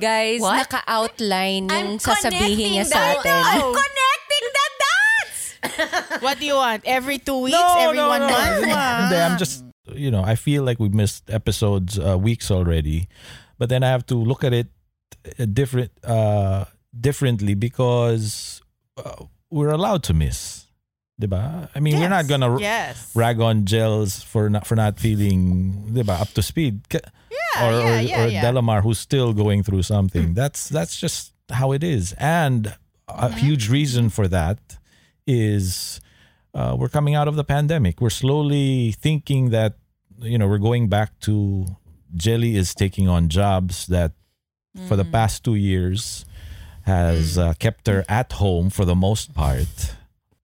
Guys, What? naka-outline yung I'm sasabihin niya connecting sa the- atin. I'm connecting the dots! What do you want? Every two weeks? No, every no, one no. month? Hindi, I'm just, you know, I feel like we missed episodes uh, weeks already, but then I have to look at it uh, different, uh, differently because uh, we're allowed to miss, diba? I mean, we're not gonna yes. rag on gels for not for not feeling, diba, up to speed. Yeah, or yeah, yeah, or yeah. Delamar who's still going through something. That's that's just how it is, and a Mm-hmm. huge reason for that is uh, we're coming out of the pandemic. We're slowly thinking that you know we're going back to Jelly is taking on jobs that for the Mm. past two years has uh, kept her at home for the most part.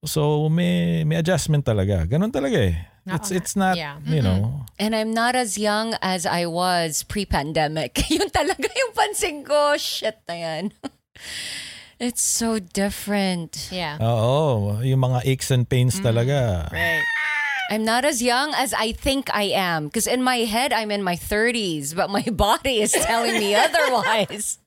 So may may adjustment talaga. Ganun talaga eh. It's it's not Yeah. you know And I'm not as young as I was pre-pandemic. yun talaga yung pansin ko. Shit na yan. It's so different. Yeah. Oo, yung mga aches and pains talaga. Right. I'm not as young as I think I am. Because in my head, I'm in my 30s, but my body is telling me otherwise.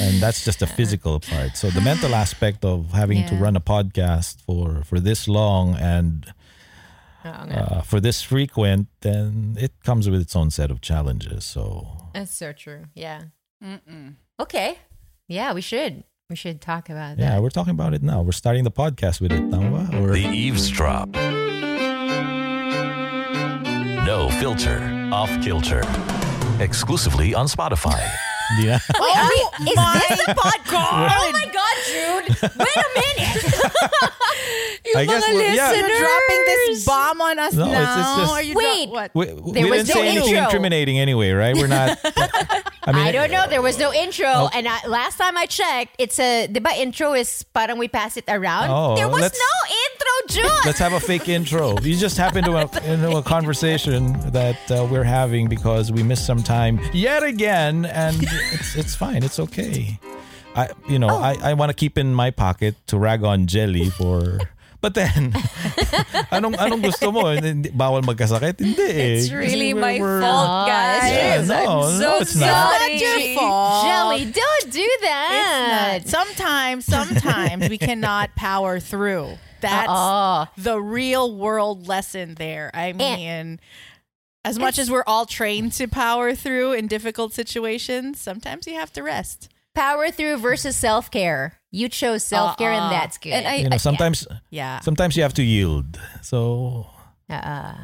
And that's just the physical part. So the mental aspect of having to run a podcast for for this long and uh, for this frequent, then it comes with its own set of challenges. So That's so true. Yeah. Okay. Yeah, we should. We should talk about that. yeah, we're talking about it now. We're starting the podcast with it, tama ba? Or The Eavesdrop. No filter, off kilter. Exclusively on Spotify. Yeah. Oh, Is this the podcast? Oh my God, Jude. Wait a minute. Yung I guess mga we're- yeah. listeners. You're dropping this bomb on us No, it's- now. it's just- Are you Wait. dro- what? We, There we was didn't no say anything intro. incriminating anyway, right? We're not. I mean, I don't know. There was no intro. Oh. And I, last time I checked, it's a, ba intro is parang we pass it around? Oh, there was no intro, Jude. Let's have a fake intro. You just happen to have into a conversation that uh, we're having because we missed some time yet again, and it's it's fine. It's okay. I you know I, I want to keep in my pocket to rag on Jelly for. But then, anong anong gusto mo? Hindi- Bawal magkasakit? Hindi eh. It's really Kasi my we're- fault, guys. Yeah, no, I'm so no, it's not. sorry. It's not your fault. Jelly, don't do that. It's not. Sometimes, sometimes we cannot power through. That's Oh. the real world lesson there. I mean, as much as we're all trained to power through in difficult situations, sometimes you have to rest. Power through versus self care. You chose self care, and Uh-uh. that's good. And I, You know, sometimes Yeah. sometimes you have to yield. So uh,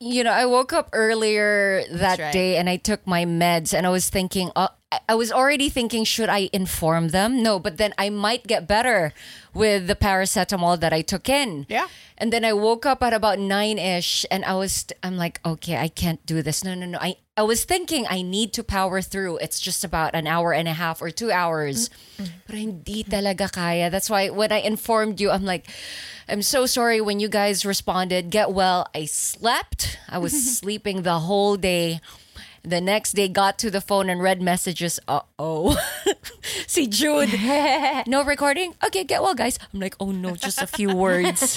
you know, I woke up earlier that right. day and I took my meds and I was thinking, uh, I- was already thinking, should I inform them? No, but then I might get better with the paracetamol that I took in. Yeah. And then I woke up at about nine ish and I was, I'm like, okay, I can't do this. No, no, no. I, I was thinking I need to power through. It's just about an hour and a half or two hours. Mm-hmm. But hindi talaga kaya. That's why when I informed you, I'm like, I'm so sorry when you guys responded, get well. I slept. I was sleeping the whole day. The next day, got to the phone and read messages. Uh oh. See Jude. no recording? Okay, get well, guys. I'm like, oh no, just a few words.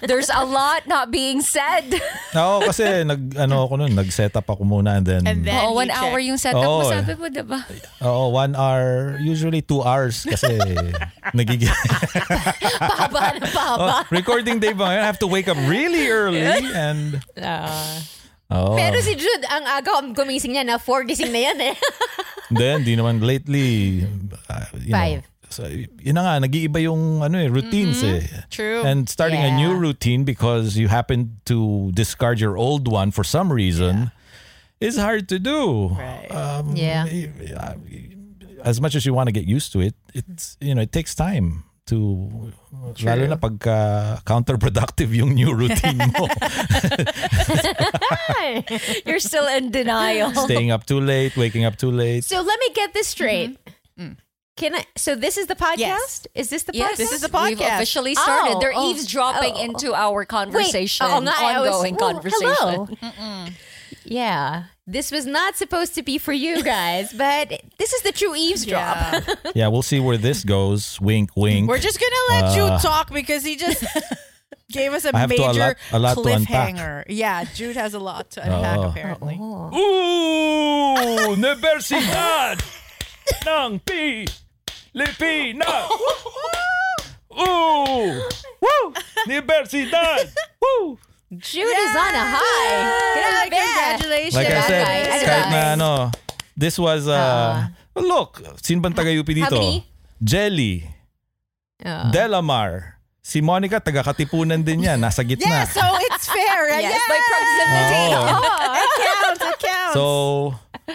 There's a lot not being said. Oo, kasi nag, ano ako nun, nag-set up ako muna and then, And then Oo, one hour checked. yung setup mo, Oo. sabi mo, diba? oo, one hour, usually two hours kasi nagiging, Pahaba na pahaba. oh, recording day ba ngayon? I have to wake up really early and, oh, Pero si Jude, ang aga gumising niya na 4 gising na yan eh. then, di naman lately, uh, you Five. know, so, yun na nga, nag-iiba yung ano eh, routines eh. True. And starting a new Yeah. routine because you happen to discard your old one for some reason is hard to do. Right. Um, Yeah. uh, As much as you want to get used to it, it's you know it takes time to lalo na pagka counterproductive yung new routine mo. You're still in denial. Staying up too late, waking up too late. so let me get this straight. Mm-hmm. Mm. Can I? So this is the podcast? Is this the Yes, podcast? This is the podcast. We've podcast. officially oh, started. Oh, They're oh, eavesdropping oh. into our conversation, oo nga, I was- ongoing well, conversation. hello. Yeah. This was not supposed to be for you guys, but this is the true eavesdrop. Yeah. Yeah, we'll see where this goes. Wink, wink. We're just gonna let Uh, Jude talk because he just gave us a I have to a major lot- a lot cliffhanger. Yeah, Jude has a lot to unpack Oo. apparently. Ooh, Universidad ng Pilipinas. Ooh, woo, Universidad. Woo. Jude is on a high. Yeah, congratulations. Like I said, guys. kahit na ano, this was, uh, look, sino bang taga-UP dito? Jelly, Oh. Delamar, si Monica, taga-Katipunan din yan, nasa gitna. Yeah, so it's fair. Yes, yeah. by proximity. Oh. It counts. It counts. So,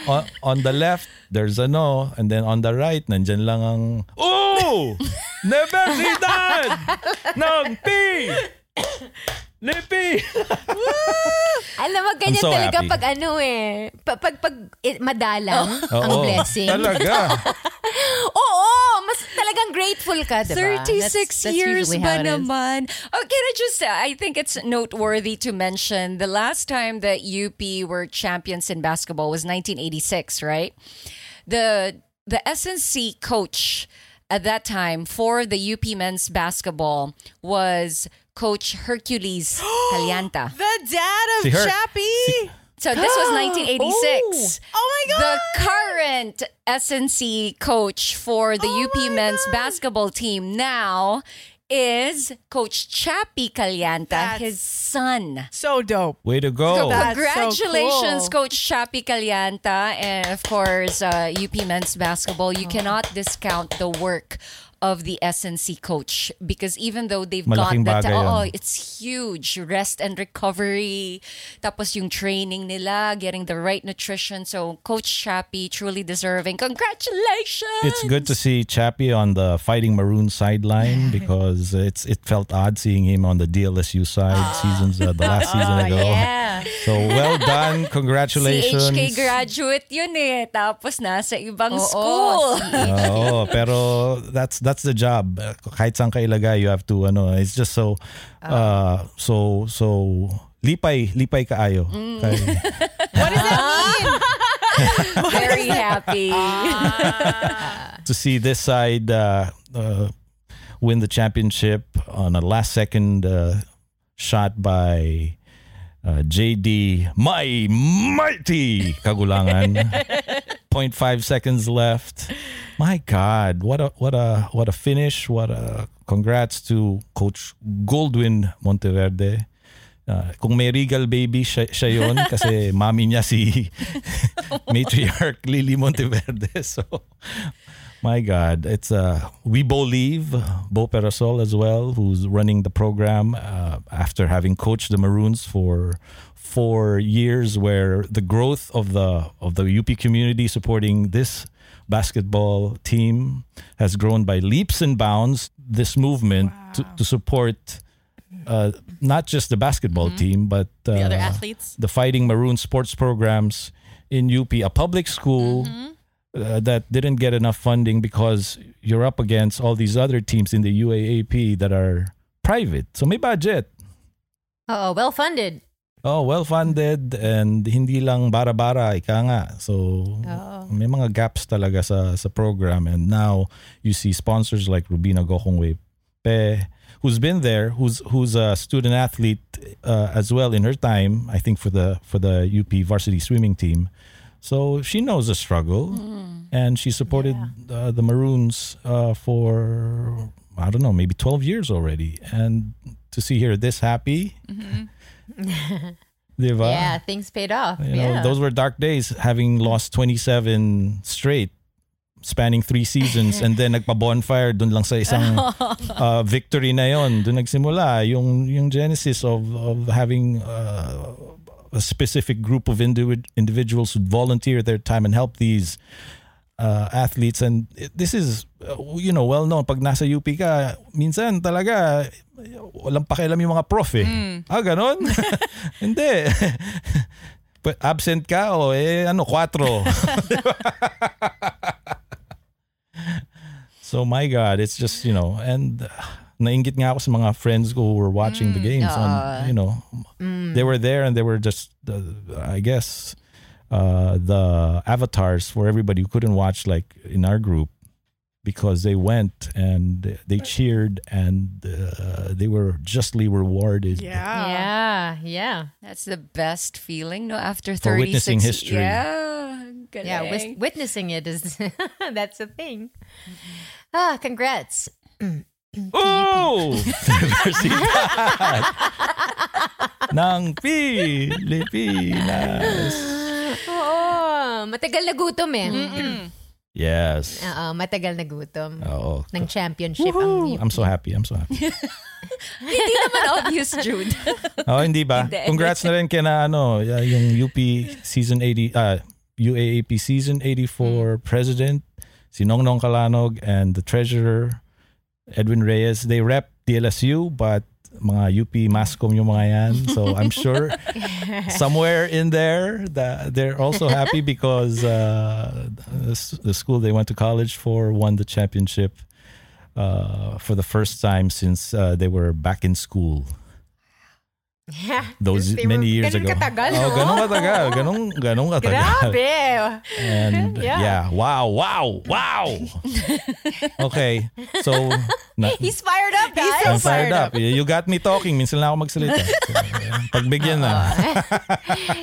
on, on the left, there's ano, and then on the right, nandyan lang ang, oh! Universidad ng P! Lipi! Alam mo, ganyan I'm so talaga happy. pag ano eh. Pag, pag, pag eh, madalang ang Oo, blessing. Talaga. Oo, mas talagang grateful ka, diba? 36 That's- that's years usually ba how it is. naman? Oh, can I just say, I think it's noteworthy to mention the last time that UP were champions in basketball was 1986, right? The the S&C coach at that time for the UP men's basketball was Coach Hercules Callanta. the dad of Si Her- Chappie. si- So this was 1986. Oh my god. The current S&C coach for the Oh UP men's God. basketball team now is Coach Chappie Callanta, That's- his son. so dope. Way to go. So Congratulations, cool. Coach Chappie Callanta, and of course, uh, UP men's basketball. You cannot discount the work of the S&C coach because even though they've Malaking got that, oh, yun. it's huge rest and recovery. Tapos yung training nila, getting the right nutrition. So, Coach Chappie truly deserving. Congratulations! It's good to see Chappie on the Fighting Maroon sideline because it's it felt odd seeing him on the DLSU side seasons uh, the last season ago. Yeah. So well done, congratulations. CHK graduate yun eh. Tapos nasa ibang Oo, school. Oo, pero that's that's the job. Kahit saan ka ilagay, you have to ano, it's just so uh so so lipay lipay kaayo. Kay- What does that mean? Very happy. to see this side uh, uh, win the championship on a last second uh, shot by uh, JD, my mighty Cagulangan. 0.5 seconds left. My God, what a what a what a finish! What a congrats to Coach Goldwyn Monteverde. Uh, kung may regal baby, siya, siya yun kasi mami niya si matriarch Lily Monteverde. So, my God, it's uh, we believe Bo Perasol as well, who's running the program uh, after having coached the Maroons for four years, where the growth of the of the UP community supporting this basketball team has grown by leaps and bounds. This movement to, to support uh, not just the basketball team, but uh, The other athletes. the Fighting Maroon sports programs in UP, a public school uh, that didn't get enough funding because you're up against all these other teams in the UAAP that are private. So may budget. Oh, well funded. Oh, well-funded and hindi lang bara-bara, ika nga. So, may mga gaps talaga sa, sa program. And now, you see sponsors like Robina Gokongwei Pe, who's been there, who's who's a student athlete uh, as well in her time, I think for the for the UP varsity swimming team. So she knows the struggle, and she supported uh, the Maroons uh, for I don't know, maybe twelve years already. And to see her this happy, diba? Yeah, things paid off. You know, yeah. those were dark days having lost 27 straight spanning three seasons and then nagpa-bonfire dun lang sa isang uh, victory na yon. Dun nagsimula yung yung genesis of of having uh, a specific group of individ- individuals who volunteer their time and help these uh, athletes and this is uh, you know well known pag nasa UP ka minsan talaga walang pakialam yung mga prof eh. Ah, ganon? Hindi. But absent ka o eh ano, kwatro. so my God, it's just, you know, and uh, nainggit nga ako sa mga friends ko who were watching the games. on, you know, they were there and they were just, uh, I guess, uh, the avatars for everybody who couldn't watch like in our group because they went and they cheered and uh, they were justly rewarded. Yeah. yeah, yeah. That's the best feeling, no? After For 36 witnessing history. Yeah. Yeah, galing. wis- witnessing it is that's the thing. Ah, congrats. Oh! Universidad ng Pilipinas. Oh, matagal na gutom eh. Yes. Oo, matagal na gutom. Oo. Ng championship ang I'm so happy. I'm so happy. Hindi naman obvious, Jude. Oh, hindi ba? Hindi. Congrats na rin kina ano, yung UP season 80 uh UAAP season 84 president si Nongnong Kalanog and the treasurer Edwin Reyes. They rep DLSU but mga UP mascom yung mga yan. So I'm sure somewhere in there that they're also happy because uh, the, the school they went to college for won the championship uh, for the first time since uh, they were back in school. Those many were- years ganun ago. katagal, oh, no? ganun katagal. Ganun, ganun katagal. Grabe. And Yeah. yeah. wow, wow, wow. okay, so na, He's fired up, guys. I'm fired up. You got me talking. Minsan lang ako magsalita. So, pagbigyan na.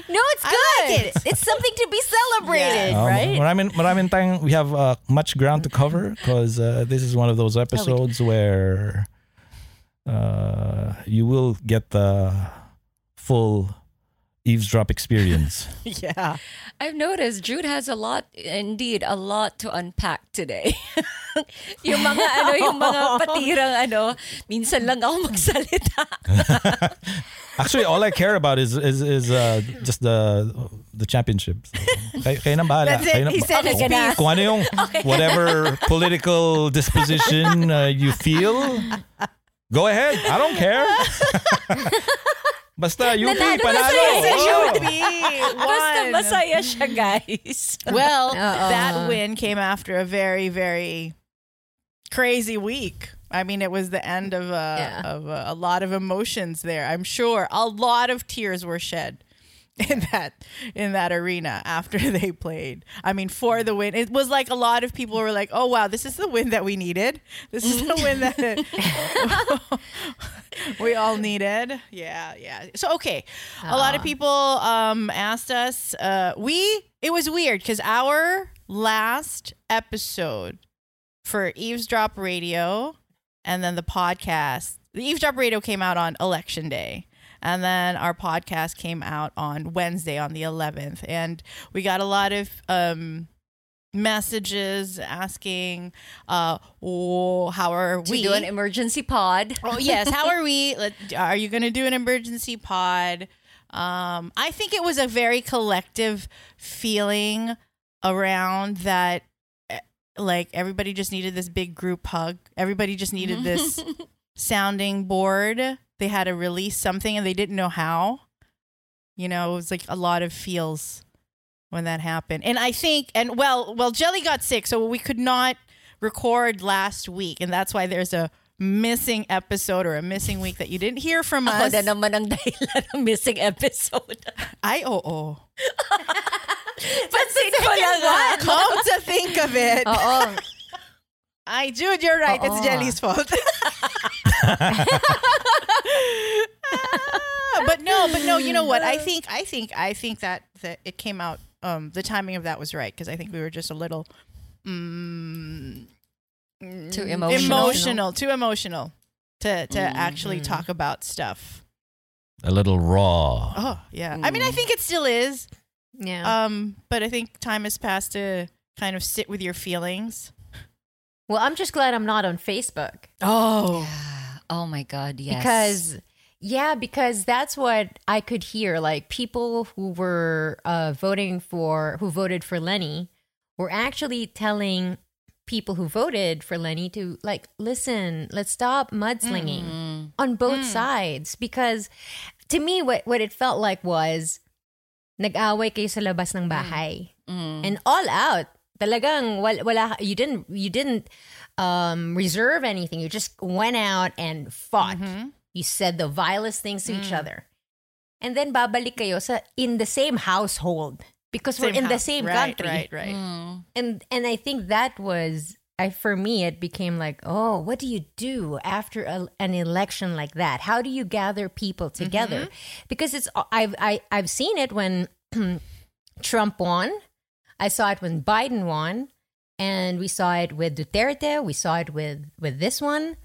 No, it's good. It's something to be celebrated, Um, right? Maraming, maraming tayong, we have uh, much ground to cover because uh, this is one of those episodes where uh, you will get the full eavesdrop experience. Yeah. I've noticed Jude has a lot, indeed, a lot to unpack today. yung mga ano, yung mga patirang ano, minsan lang ako magsalita. Actually, all I care about is is, is uh, just the the championship. So, kayo, kayo bahala. That's it. Kayo na, He said his kung, piece. kung ano yung whatever political disposition uh, you feel, go ahead. I don't care. Basta UP, Nanalo na panalo. sa'yo sa Oh. Eh. Basta masaya siya, guys. Well, Uh-oh. that win came after a very, very crazy week. I mean, it was the end of, a, Yeah. of a, a lot of emotions there. I'm sure a lot of tears were shed in that in that arena after they played. I mean, for the win, it was like a lot of people were like, "Oh wow, this is the win that we needed. This is the win that we all needed." Yeah, yeah. So okay, a lot of people um, asked us. Uh, we it was weird because our last episode for Eavesdrop Radio and then the podcast. The Eavesdrop Radio came out on election day. And then our podcast came out on Wednesday on the 11th. And we got a lot of um, messages asking, uh, oh, how are To we? do an emergency pod. Oh yes, how are we? Let- Are you going to do an emergency pod? Um, I think it was a very collective feeling around that. eh, Like everybody just needed this big group hug. Everybody just needed this sounding board. They had to release something and they didn't know how. You know, it was like a lot of feels when that happened. And I think, and well, well, Jelly got sick, so we could not record last week, and that's why there's a missing episode or a missing week that you didn't hear from Ako us. na naman ang dahilan ng missing episode. Ay, oo. Pansin ko lang ah. Come to think of it. Oo. Ay, Jude, you're right. It's. Jelly's fault. But no, but no, you know what? I think I think I think that that it came out um the timing of that was right because I think we were just a little mm, Too emotional. emotional, too emotional to to actually talk about stuff. A little raw. Oh, yeah. I mean, I think it still is. Yeah. Um, but I think time has passed to kind of sit with your feelings. well, I'm just glad I'm not on Facebook. Oh. Oh my God, yes. Because yeah, because that's what I could hear. Like people who were uh, voting for who voted for Leni were actually telling people who voted for Leni to like listen, let's stop mudslinging mm-hmm. on both mm. sides because to me what what it felt like was nag-away kayo sa labas ng mm. bahay. Mm. And all out. Talagang wala, wala you didn't you didn't um reserve anything. You just went out and fought. Mm-hmm. You said the vilest things to each mm. other. And then babalik kayo sa in the same household because we're in the same right, country. Right, right. Mm. And and I think that was I for me it became like, "Oh, what do you do after a, an election like that? How do you gather people mm-hmm. together?" Because it's I've I, I've seen it when Trump won. I saw it when Biden won, and we saw it with Duterte. We saw it with with this one.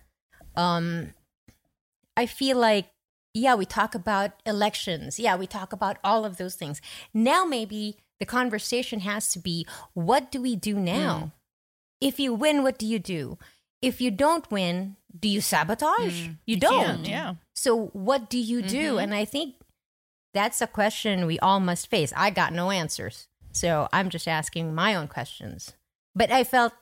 Um, I feel like yeah, we talk about elections. Yeah, we talk about all of those things. Now maybe the conversation has to be what do we do now? Hmm. If you win, what do you do? If you don't win, do you sabotage? Hmm. You don't. can't, yeah. So what do you do? Mm-hmm. And I think that's a question we all must face. I got no answers. So I'm just asking my own questions. But I felt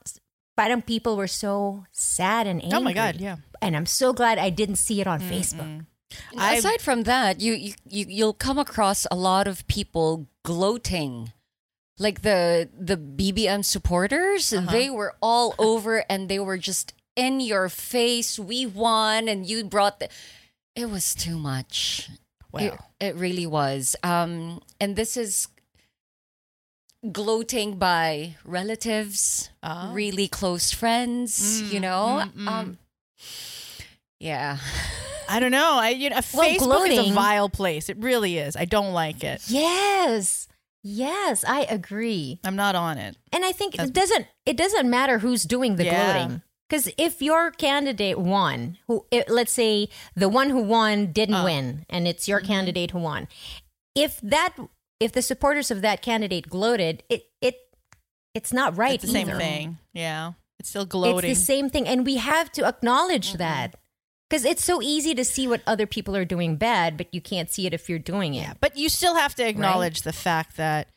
parang people were so sad and angry. Oh my God, yeah. And I'm so glad I didn't see it on Facebook. I- Aside from that, you, you you you'll come across a lot of people gloating. Like the the BBM supporters, they were all over and they were just in your face. We won and you brought the It was too much. It, Wow. it really was. Um and this is gloating by relatives, Ah. really close friends, you know? Um yeah. I don't know. I you know, Well, Facebook is a vile place. It really is. I don't like it. Yes. Yes, I agree. I'm not on it. And I think it doesn't it doesn't matter who's doing the Yeah. gloating. Because if your candidate won, who it, let's say the one who won didn't Uh. win, and it's your Mm-hmm. candidate who won, if that if the supporters of that candidate gloated, it it it's not right. It's the same thing. Yeah. It's still gloating. It's the same thing, and we have to acknowledge Mm-hmm. that because it's so easy to see what other people are doing bad, but you can't see it if you're doing it. Yeah, but you still have to acknowledge the fact that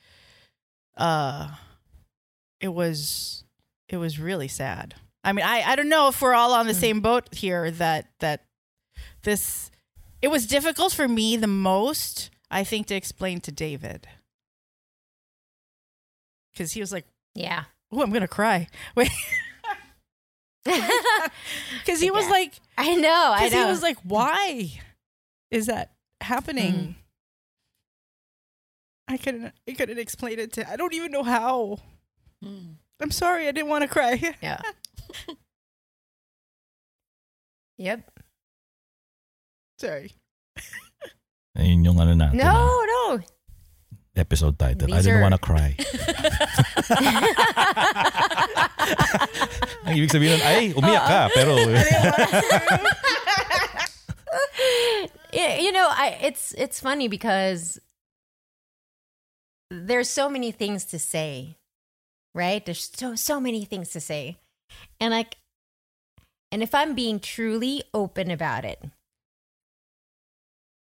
uh it was it was really sad. I mean, I I don't know if we're all on the same boat here that that this it was difficult for me the most, I think to explain to David. Cuz he was like, Yeah. "Oh, I'm going to cry." Wait. Cuz he was Yeah. like I know. I cuz he was like, "Why is that happening?" Mm. I couldn't I couldn't explain it to I don't even know how. Mm. I'm sorry, I didn't want to cry. yeah. yep. sorry. Ayun yung ano natin. No, ah, no. episode title. I didn't are- wanna cry. Ang ibig sabihin nun, ay, umiyak ka. Pero, you know, I it's it's funny because there's so many things to say, right? There's so so many things to say, and like, and if I'm being truly open about it,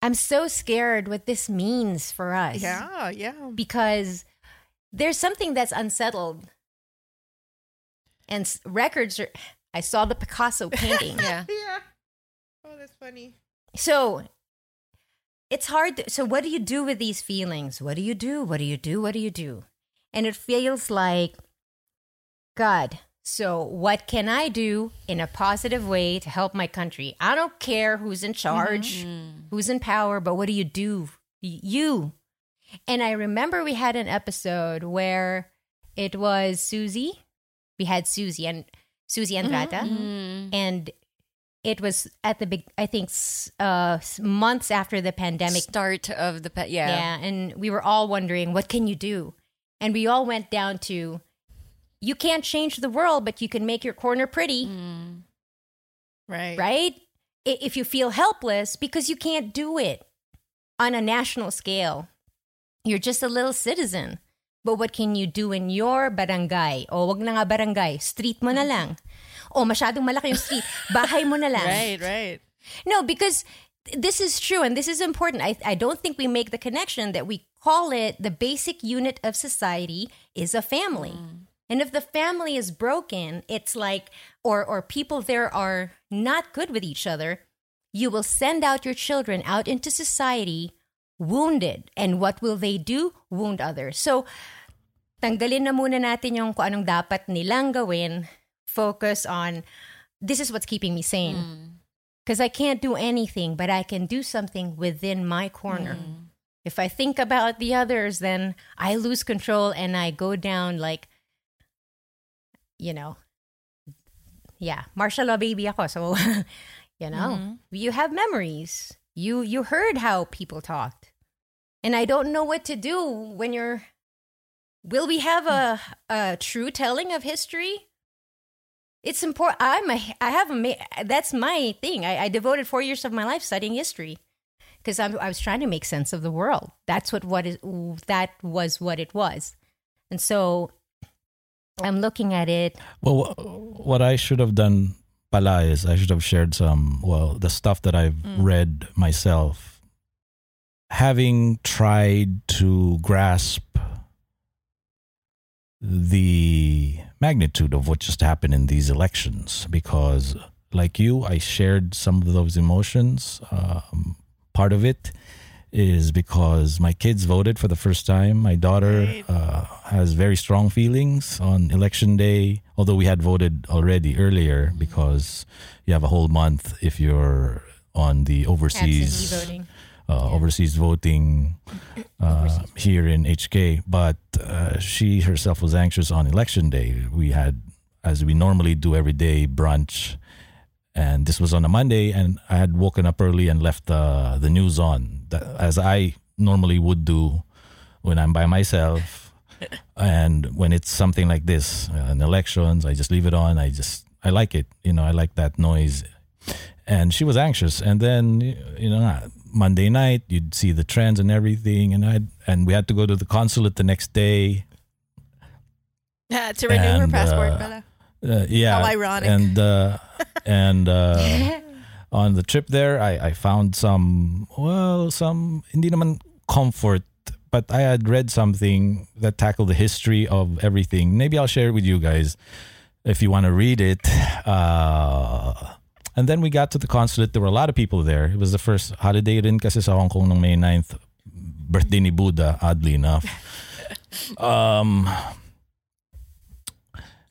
I'm so scared what this means for us. Yeah, yeah. because there's something that's unsettled, and records are. I saw the Picasso painting. Yeah. Yeah. Oh, that's funny. So it's hard. To, so what do you do with these feelings? What do you do? What do you do? What do you do? And it feels like, God, So, what can I do in a positive way to help my country? I don't care who's in charge, mm-hmm. who's in power, but what do you do? You. And I remember we had an episode where it was Susie. We had Susie and Susie Andrata. Mm-hmm. Mm-hmm. And it was at the big, I think, uh, months after the pandemic Start of the pe- yeah. yeah. And we were all wondering, what can you do? And we all went down to, you can't change the world, but you can make your corner pretty, mm. Right. right? If you feel helpless because you can't do it on a national scale, you're just a little citizen. But what can you do in your barangay? O wag na nga barangay, street mo na lang. O masyadong malaki yung street, bahay mo na lang. Right. Right. No, because this is true and this is important. I, I don't think we make the connection that we call it the basic unit of society is a family. Mm. And if the family is broken, it's like, or, or people there are not good with each other, you will send out your children out into society wounded. And what will they do? Wound others. So, tanggalin na muna natin yung kung anong dapat nilang gawin. Focus on, this is what's keeping me sane mm. because I can't do anything, but I can do something within my corner. Mm. If I think about the others, then I lose control and I go down like, you know, yeah, martial law baby ako. So, you know, mm-hmm. you have memories. You you heard how people talked, and I don't know what to do when you're. Will we have a a true telling of history? It's important. I'm a. I have a. That's my thing. I, I devoted four years of my life studying history because I was trying to make sense of the world. That's what what is that was what it was, and so I'm looking at it. Well, what I should have done, pala, is I should have shared some, well, the stuff that I've mm. read myself. Having tried to grasp the magnitude of what just happened in these elections, because, like you, I shared some of those emotions. Um, part of it is because my kids voted for the first time. My daughter uh, has very strong feelings on election day, although we had voted already earlier because you have a whole month if you're on the overseas Absentee voting. Uh, overseas voting uh, here in HK. But uh, she herself was anxious on election day. We had, as we normally do every day, brunch. And this was on a Monday, and I had woken up early and left the, the news on, as I normally would do when I'm by myself. and when it's something like this, uh, in elections, I just leave it on. I just, I like it. You know, I like that noise and she was anxious and then you know monday night you'd see the trends and everything and i and we had to go to the consulate the next day Yeah, to renew her passport. uh, uh, yeah How ironic. and uh, and uh, on the trip there I, I found some well some hindi naman comfort but i had read something that tackled the history of everything maybe i'll share it with you guys if you want to read it uh, and then we got to the consulate there were a lot of people there it was the first holiday rin kasi sa Hong Kong ng May 9th birthday ni Buddha oddly enough um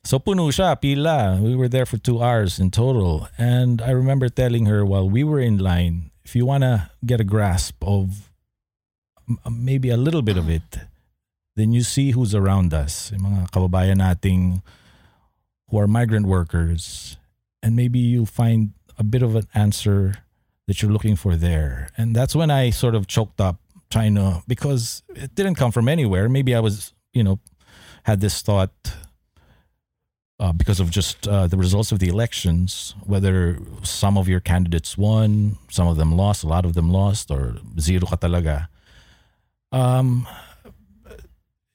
so puno siya, pila. We were there for two hours in total. And I remember telling her while we were in line, if you want to get a grasp of maybe a little bit of it, then you see who's around us. Yung mga kababayan nating who are migrant workers. And maybe you'll find a bit of an answer that you're looking for there. And that's when I sort of choked up to, because it didn't come from anywhere. Maybe I was, you know, had this thought uh, because of just uh, the results of the elections, whether some of your candidates won, some of them lost, a lot of them lost, or zero ka talaga. Um,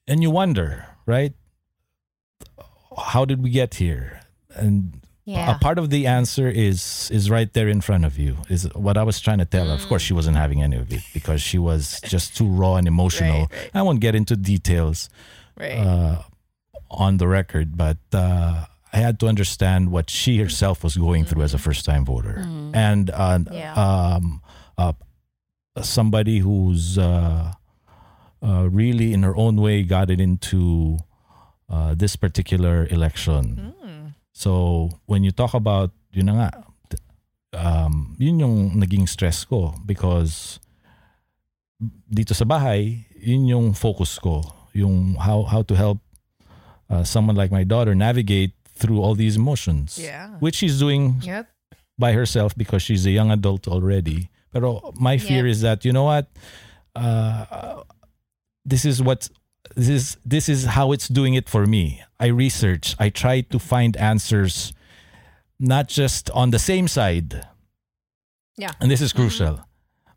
and you wonder, right? How did we get here? And Yeah. a part of the answer is is right there in front of you. Is what I was trying to tell her. Of course, she wasn't having any of it because she was just too raw and emotional. Right, right. I won't get into details Right. uh, on the record, but uh, I had to understand what she herself was going through as a first time voter. And uh, Yeah. um, uh, somebody who's uh, uh, really, in her own way, got it into uh, this particular election. So, when you talk about, yun na nga, um, yun yung naging stress ko because dito sa bahay, yun yung focus ko. Yung how, how to help uh, someone like my daughter navigate through all these emotions. Yeah. Which she's doing Yep. by herself because she's a young adult already. Pero my fear Yeah. is that you know what, uh, this is what this is this is how it's doing it for me. I research. I try to find answers, not just on the same side. Yeah. and this is crucial,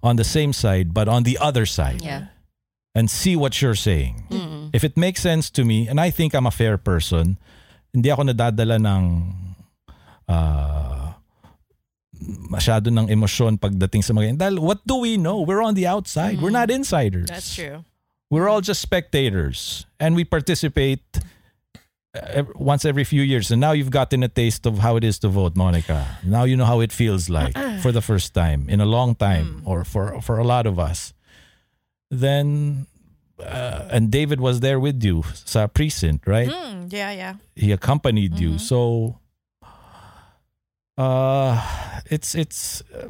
on the same side, but on the other side, Yeah. and see what you're saying. Mm. If it makes sense to me, and I think I'm a fair person, hindi ako nadadala ng uh, masyado ng emosyon pagdating sa mga Dahil what do we know? We're on the outside. We're not insiders. That's true. We're all just spectators. And we participate uh, once every few years. And now you've gotten a taste of how it is to vote, Monica. Now you know how it feels like for the first time in a long time or for, for a lot of us. Then, uh, and David was there with you sa precinct, right? Mm, yeah, yeah. he accompanied you. So uh it's it's uh,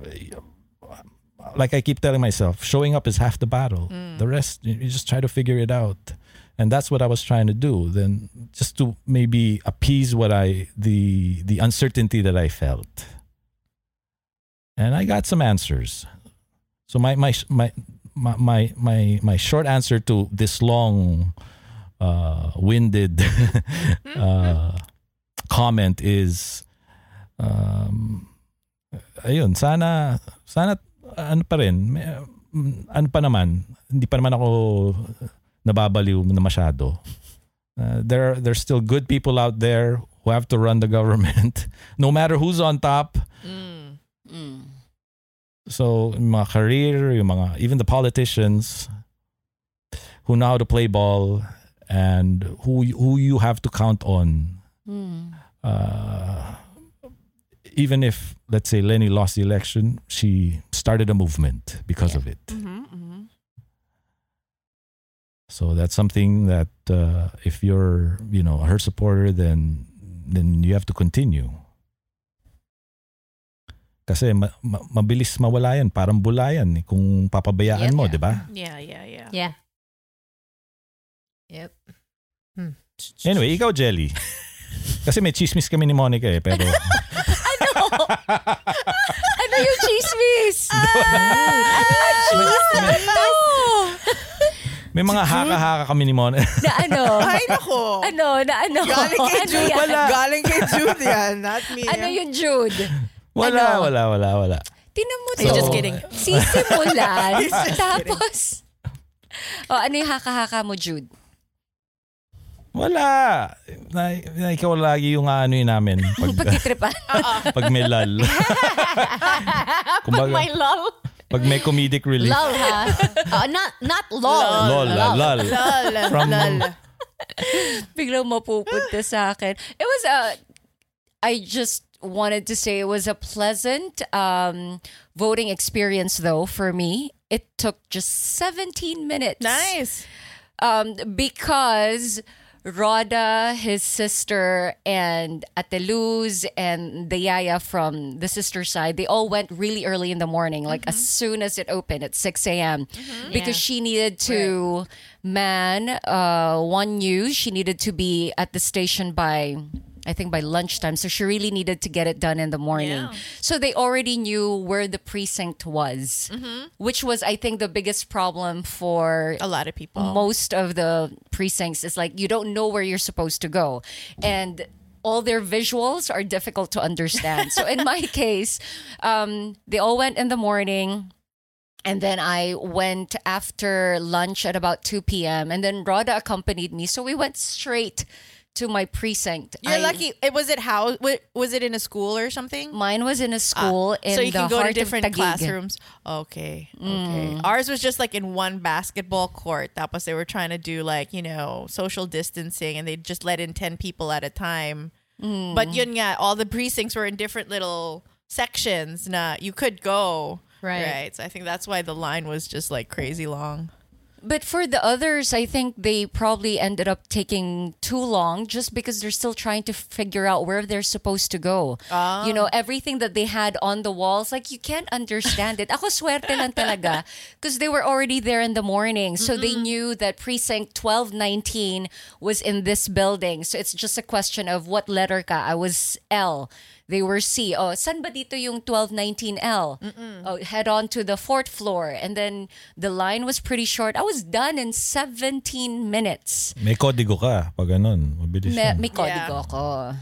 like I keep telling myself, showing up is half the battle. The rest you you just try to figure it out. And that's what I was trying to do. Then just to maybe appease what I the the uncertainty that I felt. And I got some answers. So my my my my my my, my short answer to this long uh, winded uh, comment is um, ayun sana sana ano pa rin? May, mm, ano pa naman? Hindi pa naman ako nababaliw na masyado. Uh, there there's still good people out there who have to run the government no matter who's on top. Mm. so yung mga career yung mga even the politicians who know how to play ball and who who you have to count on. Mm. uh, even if let's say Leni lost the election, she started a movement because of it. Mm-hmm, mm-hmm. So that's something that uh, if you're you know her supporter, then then you have to continue. Kasi ma- ma- mabilis mawala yan, parang bulayan eh, kung papabayaan Yep. mo, di ba? Yeah, yeah, yeah. Yeah. Yep. Anyway, ikaw Jelly. Kasi may chismis kami ni Monica eh, pero Ano yung chismis? may mga haka-haka kami ni Monica. na ano? Ay, nako. Ano? Na ano? Galing kay Ano Jude. yan? Galing kay Jude yan, not me. Ano yung Jude? Wala, Ano? wala, wala, wala. Tinan mo You're to. just kidding. Sisimulan. Tapos, oh, ano yung haka-haka mo, Jude? Wala. Na, na ikaw lagi yung ano yun namin pag, Pagtitripan. pag may lal. Kumbaga, My lol. pag may comedic relief. Lol, ha? Uh, not, not lol. Lol, lal, lal. Lol, From- lol. Biglang mapupunta sa akin. It was a, I just wanted to say it was a pleasant um, voting experience though for me. It took just 17 minutes. Nice. um, because Rhoda, his sister, and Ateluz and the Yaya from the sister side, they all went really early in the morning, like as soon as it opened at 6 a.m. Because she needed to man uh, one news. She needed to be at the station by. I think by lunchtime. So she really needed to get it done in the morning. So they already knew where the precinct was, which was, I think, the biggest problem for A lot of people. most of the precincts is like you don't know where you're supposed to go and all their visuals are difficult to understand so in my case um, they all went in the morning and then I went after lunch at about 2 p.m. And then Rhoda accompanied me. So we went straight to my precinct. You're I- lucky. It was it how was it in a school or something? Mine was in a school ah, in the city. so you can go to different classrooms. Okay, okay. Mm. Ours was just like in one basketball court. That was they were trying to do like you know social distancing, and they just let in ten people at a time. But mm. yun nga, all the precincts were in different little sections. Na you could go Right. right. So I think that's why the line was just like crazy long. But for the others, I think they probably ended up taking too long just because they're still trying to figure out where they're supposed to go. You know, ah. everything that they had on the walls, like you can't understand it. Ako swerte lang talaga because they were already there in the morning. So they mm-hmm. knew that precinct 1219 was in this building. So it's just a question of what letter ka. I was L. They were C. Oh, san ba dito yung 1219L? Oh, head on to the fourth floor. And then the line was pretty short. I was done in 17 minutes. May kodigo ka. Pag ganun, mabilis May, may kodigo ako.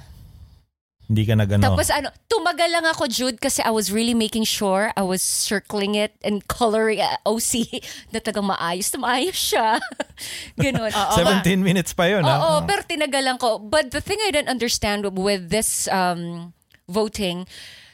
Hindi ka nag ano. Tapos ano, tumagal lang ako, Jude, kasi I was really making sure I was circling it and coloring uh, OC na talagang maayos na maayos siya. Ganon. 17 minutes pa yun, Oo, ha? pero tinagalan ko. But the thing I didn't understand with this um, voting,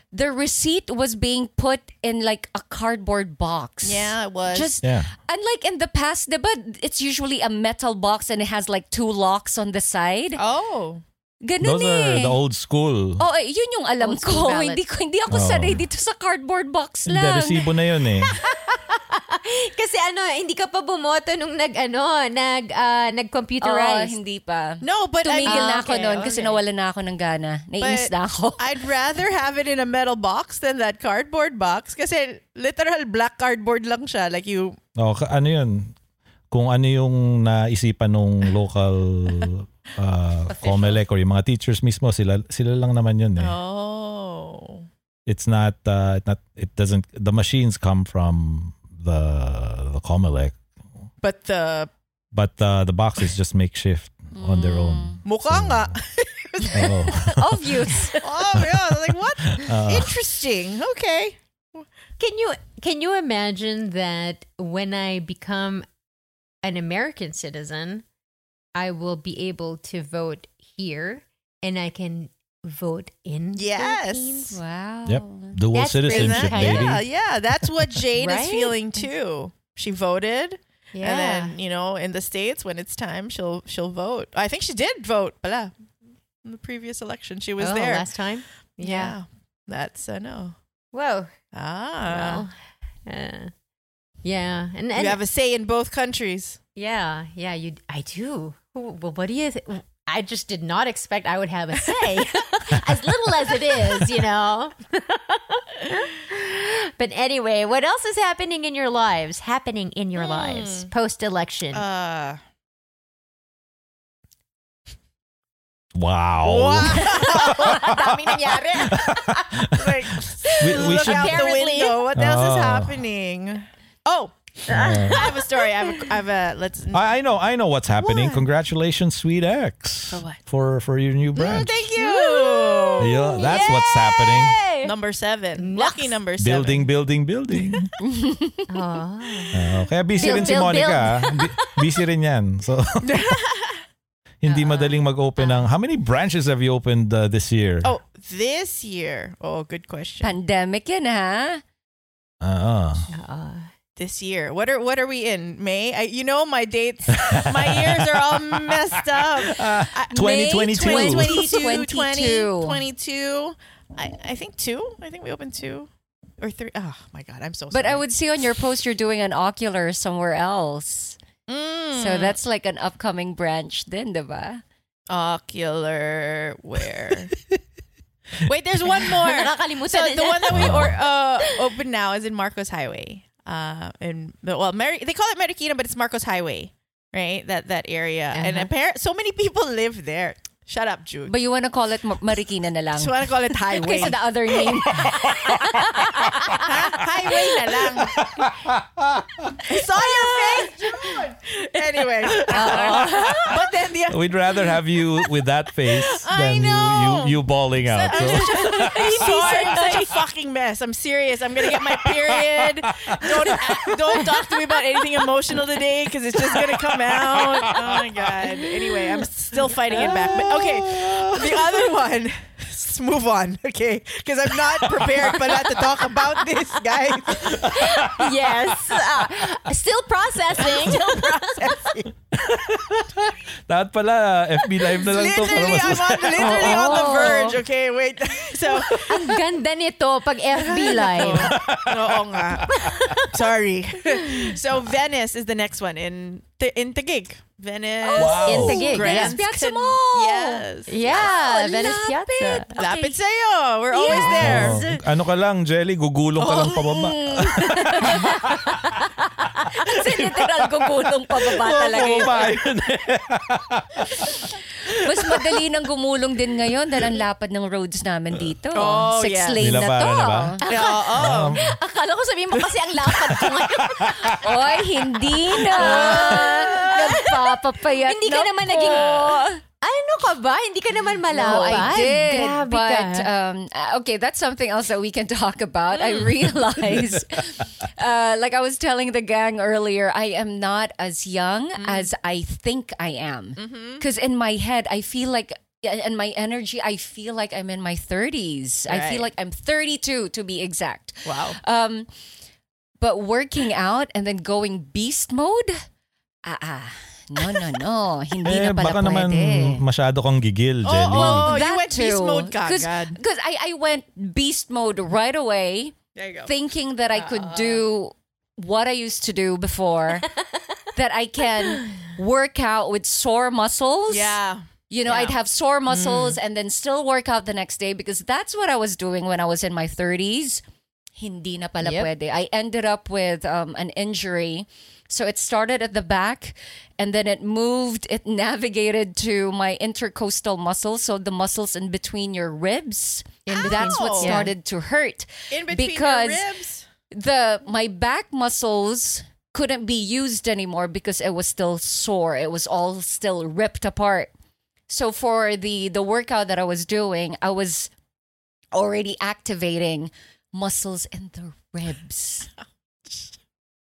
the receipt was being put in like a cardboard box. Yeah, it was. Just Yeah. unlike in the past, but it's usually a metal box and it has like two locks on the side. oh. Ganun Those are eh. the old school. Oh, eh, yun yung alam ko. ballot. Hindi ko hindi ako Oh. sanay dito sa cardboard box Hindi, lang. resibo na yun eh. Kasi ano, hindi ka pa bumoto nung nag ano, nag ah, Oo, nag-computerize. hindi pa. No, but I Tumigil mean, na ako okay, noon kasi okay. nawala na ako ng gana. Naiinis But na ako. I'd rather have it in a metal box than that cardboard box kasi literal black cardboard lang siya. Like you, Oh, ka- ano yun? Kung ano yung naisipan nung local uh, COMELEC or yung mga teachers mismo, sila sila lang naman yun eh. oh. It's not, uh, not, it doesn't, the machines come from the, the COMELEC. But the But uh, the boxes just makeshift on their own. mukha nga. Oo. Obvious. oh, yeah. Like, what? Uh, Interesting. Okay. Can you can you imagine that when I become an American citizen, I will be able to vote here and I can vote in Yes. Philippines? wow. Yep. Dual That's citizenship, that- baby. Yeah, yeah. That's what Jade is feeling too. She voted. Yeah. And then, you know, in the States when it's time, she'll she'll vote. I think she did vote, pala. In the previous election. She was oh, there. last time. yeah. That's uh, no. Whoa. Ah. Well, uh, yeah, and, and you have a say in both countries. yeah, yeah. You, I do. Well, what do you? Th- I just did not expect I would have a say, as little as it is, you know. but anyway, what else is happening in your lives? Happening in your lives post election. Uh Wow. Dami nangyari. like, We, we look out the Apparently. window. What else is Oh. happening? Oh, I have a story. I have a, I have a let's. I, I know. I know what's happening. What? Congratulations, Sweet X, For what? for for your new Mm, thank you. Yeah, that's what's happening. Number seven. Lucky number seven. Building, building, building. oh. Ah, kaya busy Build, rin si build, Monica. ah. Bu- busy rin yan. So, hindi madaling mag-open ng... How many branches have you opened uh, this year? Oh, this year. Oh, good question. Pandemic yan ha. Ah, ah. Uh, This year. What are what are we in? May? I, you know my dates. my years are all messed up. I- 2022. 2022, 22. 2022. I, I think two. I think we opened two or three. Oh my god, I'm so. But I would see on your post you're doing an ocular somewhere else. Mm. So that's like an upcoming branch din, diba? ocular where. Wait, there's one more. So the one that we or, uh, open now is in Marcos Highway. Uh, in well, Mary, they call it Marikina, but it's Marcos Highway, right? That that area, and Uh-huh. apparent so many people live there. Shut up, Jude. But you wanna call it Marikina na lang. Just want to call it highway. Kaysa the other name. highway na lang. I saw your face, Jude. Anyway, but then the We'd rather have you with that face I than you, know. you you bawling out. So. such, sorry, I'm such a fucking mess. I'm serious. I'm gonna get my period. Don't don't talk to me about anything emotional today because it's just gonna come out. Oh my god. Anyway, I'm still fighting it back. But okay, the other one. Let's move on, okay? Because I'm not prepared for that to talk about this, guys. yes. Uh, still processing. still processing. Dapat pala, FB Live na lang to. para Literally, mas- I'm on, literally on the Oh. verge. Okay, wait. So, Ang ganda nito pag FB live. oo nga. Sorry. so Venice is the next one in in Taguig. Venice. Wow. In Taguig, Grand yes. Piazza Mall. Yes. Yeah, Oh, Venice Piazza. Lapit sa'yo. We're always there. Oh, ano ka lang, Jelly? Gugulong ka lang pababa. Kasi literal gugulong pababa talaga yun. Pababa yun. Mas madali nang gumulong din ngayon dahil ang lapad ng roads namin dito. Oh, Six yeah. lane na Nilabanan to. na ba? Oo. Um, Akala ko sabihin mo kasi ang lapad ko ngayon. Oy, hindi na. Nagpapapayat Hindi ka na naman po. naging... Ano ka ba? Hindi ka naman No. I did. Grabe but ka. um, uh, okay, that's something else that we can talk about. I realize, uh, like I was telling the gang earlier, I am not as young as I think I am. Because in my head, I feel like. And my energy, I feel like I'm in my 30s. I feel like I'm 32 to be exact. Wow. Um, but working out and then going beast mode, ah, ah, no, no, no, hindi eh, na pala baka naman pwede. masyado kang gigil, Jelly. oh, you That went beast too. mode ka agad. Because I, I went beast mode right away, There you go. thinking that I could do what I used to do before, that I can work out with sore muscles. Yeah. You know, I'd have sore muscles and then still work out the next day because that's what I was doing when I was in my 30s. Hindi na pala Yep. pwede. I ended up with um, an injury. So it started at the back and then it moved, it navigated to my intercostal muscles. So the muscles in between your ribs. In That's what between. started to hurt. In between because your ribs. the my back muscles couldn't be used anymore because it was still sore. It was all still ripped apart. So for the the workout that I was doing, I was already activating muscles in the ribs.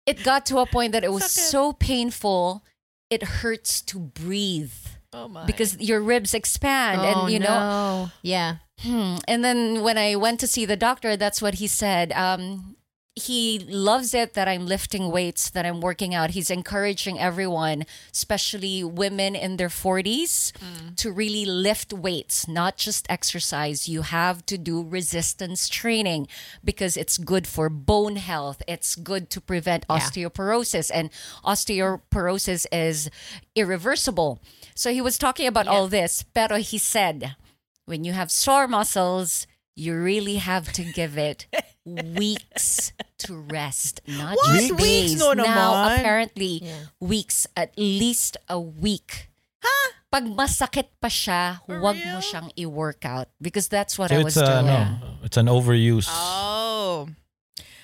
It got to a point that it was Sakit. so painful, it hurts to breathe Oh my. because your ribs expand oh, and you know. Yeah. Hmm. And then when I went to see the doctor, that's what he said. Um, he loves it that I'm lifting weights, that I'm working out. He's encouraging everyone, especially women in their 40s, mm. to really lift weights, not just exercise. You have to do resistance training because it's good for bone health. It's good to prevent osteoporosis, and osteoporosis is irreversible. So he was talking about all this, pero he said, when you have sore muscles, you really have to give it weeks to rest, not What? just Weeks? days. No now, naman. apparently, weeks, at least a week. Huh? Pag masakit pa siya, For huwag real? mo siyang i-workout because that's what So I it's was a, doing. no, it's an overuse Oh.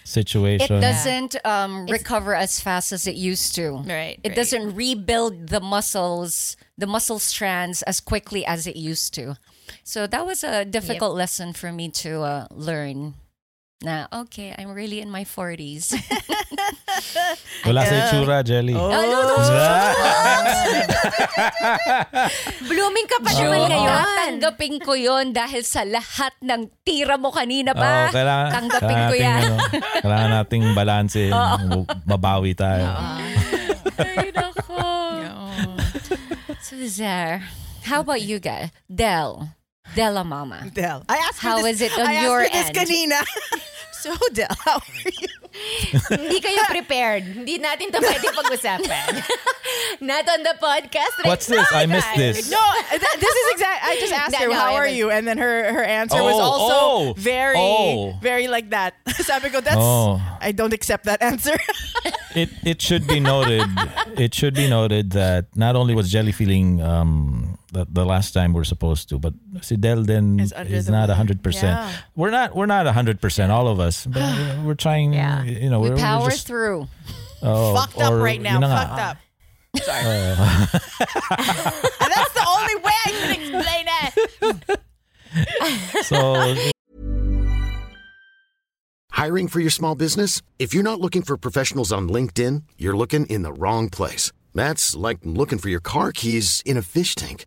Situation. It doesn't um, recover as fast as it used to. Right. It right. doesn't rebuild the muscles, the muscle strands as quickly as it used to. So that was a difficult lesson for me to uh, learn. Now, okay, I'm really in my 40s. Wala sa itsura, Jelly. Oh. Blooming ka pa June, naman ngayon. tanggapin ko yon dahil sa lahat ng tira mo kanina pa. kailangan, tanggapin ko kailangan yan. nating, ano, kailangan nating balanse. Mabawi tayo. Ay, nako. So, Zare, how about you guys? Del. Della Mama. Del. I asked How her this, is it on I asked your her this end? kanina. so, Del, how are you? Hindi kayo prepared. Hindi natin to pwede pag-usapan. Not on the podcast. right What's this? now, I missed this. No, that, this is exact. I just asked her, No, no, "How I are haven't. you?" And then her her answer was Oh, also oh, very oh. very like that. Sabi ko, that's Oh. I don't accept that answer. It it should be noted. it should be noted that not only was Jelly feeling um the, the last time we're supposed to, but si Del then Is is, under the not weather. hundred percent. Yeah. We're not we're not hundred percent. All of us, but we're trying. Yeah. You know, We we're, power we're just, through. oh, Fucked up right now. yun na nga. Fucked up. Sorry. Oh. and that's the only way I can explain it. So Hiring for your small business? If you're not looking for professionals on LinkedIn, you're looking in the wrong place. That's like looking for your car keys in a fish tank.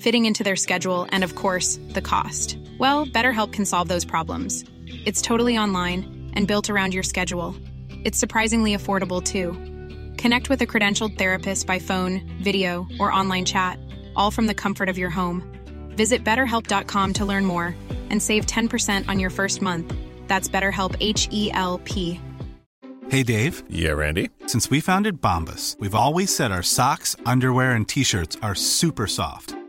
fitting into their schedule, and of course, the cost. Well, BetterHelp can solve those problems. It's totally online and built around your schedule. It's surprisingly affordable too. Connect with a credentialed therapist by phone, video, or online chat, all from the comfort of your home. Visit betterhelp.com to learn more and save 10% on your first month. That's BetterHelp H E L P. Hey Dave, Yeah, Randy. since we founded Bombas, we've always said our socks, underwear, and t shirts are super soft.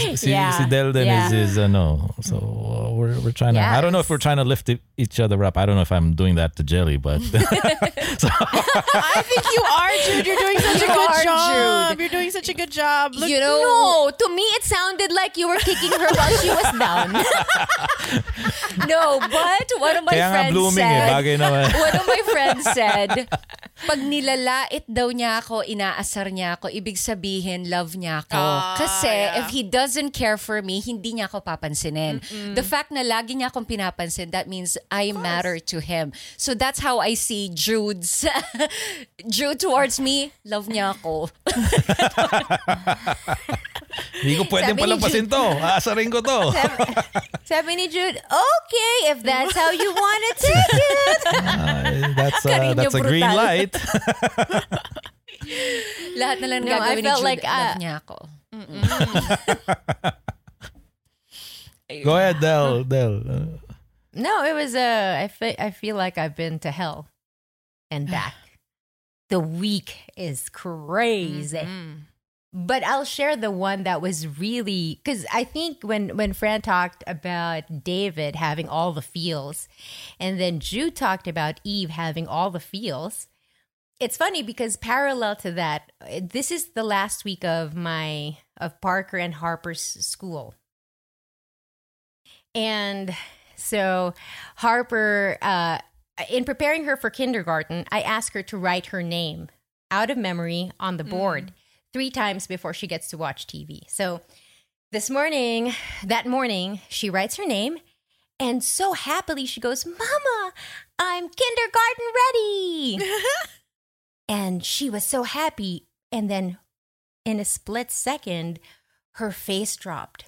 Si, Yeah. si Delden Yeah. is, is ano, so uh, we're, we're trying to, I don't know if we're trying to lift each other up. I don't know if I'm doing that to Jelly, but I think you are, Jude. You're doing such a You good are, job. Jude. You're doing such a good job. Look, you know, No, to me it sounded like you were kicking her while she was down. no, but one of my kaya friends blooming said, eh, bagay naman. one of my friends said, pag nilalait daw niya ako, inaasar niya ako, ibig sabihin, love niya ako. Ah, Kasi yeah. if he doesn't care for me, hindi niya ako papansinin. The fact na lagi niya akong pinapansin, that means I matter to him. So that's how I see Jude's, Jude towards me, love niya ako. Hindi ko pwedeng Sabi ni palampasin to. Aasarin ko to. Sabi ni Jude, okay, if that's how you want to take it. Ah, that's uh, that's a green light. Lahat na lang No, I gagawin ni felt Jude, like, ah, love niya ako. Go ahead, Del. Del. Uh, No, it was uh, I fe- I feel like I've been to hell and back. the week is crazy. But I'll share the one that was really because I think when when Fran talked about David having all the feels, and then Jude talked about Eve having all the feels. It's funny because parallel to that, this is the last week of my of Parker and Harper's school, and so Harper, uh, in preparing her for kindergarten, I asked her to write her name out of memory on the board three times before she gets to watch TV. So this morning, that morning, she writes her name and so happily she goes, Mama, I'm kindergarten ready. and she was so happy. And then in a split second, her face dropped.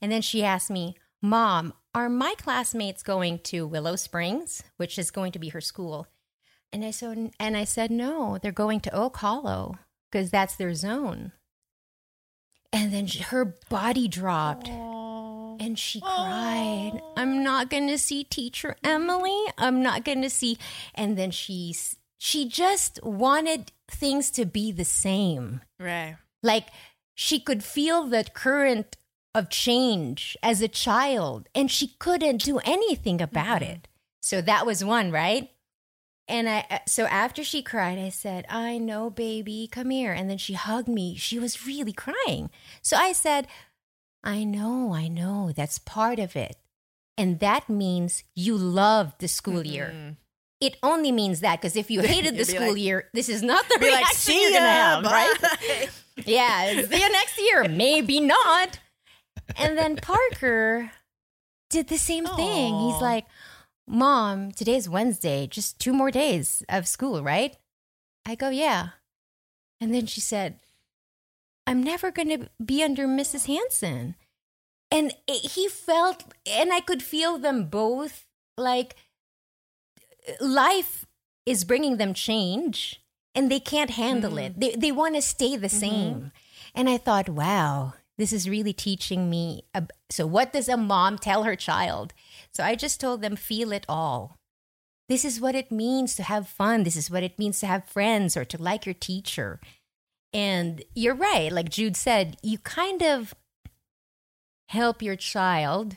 And then she asked me, Mom, are my classmates going to Willow Springs, which is going to be her school? And I said, and I said, no, they're going to Oak Hollow because that's their zone. And then sh- her body dropped and she cried. I'm not going to see teacher Emily. I'm not going to see. And then she she just wanted things to be the same. Right. Like she could feel the current of change as a child and she couldn't do anything about it. So that was one, right? And I uh, so after she cried, I said, "I know, baby, come here." And then she hugged me. She was really crying. So I said, "I know, I know. That's part of it." And that means you loved the school year. It only means that because if you hated the school like- year, this is not the Be like, reaction see you're gonna have, right? yeah, see you next year. Maybe not. And then Parker did the same thing. He's like, Mom, today's Wednesday, just two more days of school, right? I go, Yeah. And then she said, I'm never going to be under Mrs. Hanson. And it, he felt, and I could feel them both like life is bringing them change and they can't handle hmm. it. They, they want to stay the mm-hmm. same. And I thought, wow, this is really teaching me. ab- so, what does a mom tell her child? So, I just told them, feel it all. This is what it means to have fun. This is what it means to have friends or to like your teacher. And you're right. Like Jude said, you kind of help your child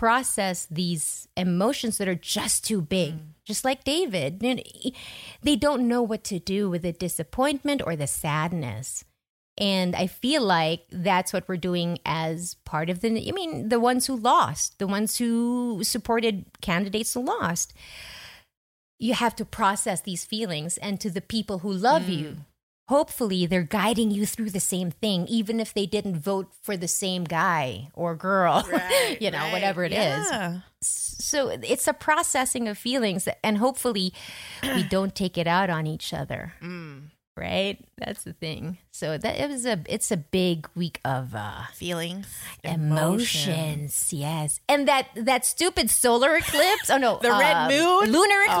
process these emotions that are just too big. Mm. Just like David, they don't know what to do with the disappointment or the sadness. And I feel like that's what we're doing as part of the, I mean, the ones who lost, the ones who supported candidates who lost. You have to process these feelings. And to the people who love you, mm. Hopefully they're guiding you through the same thing, even if they didn't vote for the same guy or girl, you know, right. whatever it is. Yeah. So it's a processing of feelings, and hopefully we don't take it out on each other. Right? That's the thing. So that it was a it's a big week of uh Feelings, emotions, yes. And that that stupid solar eclipse. Oh no, The red uh, moon? lunar Oh.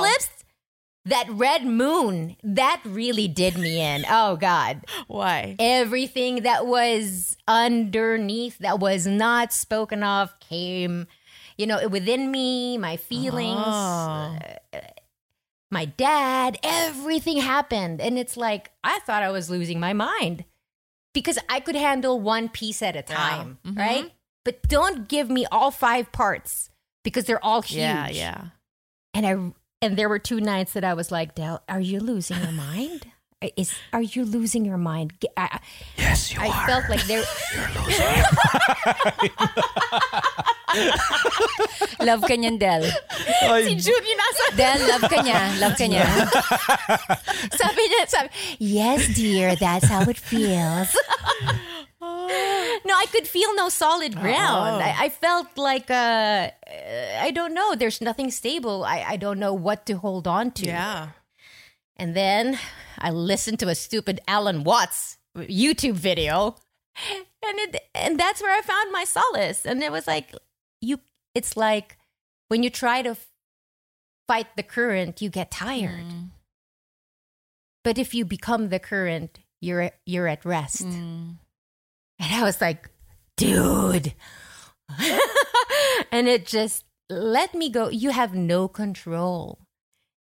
That red moon, that really did me in. Oh God. Why? Everything that was underneath that was not spoken of came, you know, within me, my feelings, Oh. my dad, everything happened. And it's like, I thought I was losing my mind because I could handle one piece at a time, Mm-hmm. right? But don't give me all five parts because they're all huge. Yeah, yeah. And I and there were two nights that I was like, Del, are you losing your mind? Is are you losing your mind? I, I- Yes, you I are. felt like there. Love ka niyan, Del. Ay, Jude, yung nasa Del, love ka niya. Love ka niya. sabi niya, sabi, yes, dear, that's how it feels. no, I could feel no solid ground. I, I felt like, uh, I don't know. There's nothing stable. I, I don't know what to hold on to. Yeah. And then I listened to a stupid Alan Watts YouTube video. And it, and that's where I found my solace. And it was like you it's like when you try to fight the current, you get tired. Mm. But if you become the current, you're you're at rest. Mm. And I was like, dude. and it just let me go. You have no control.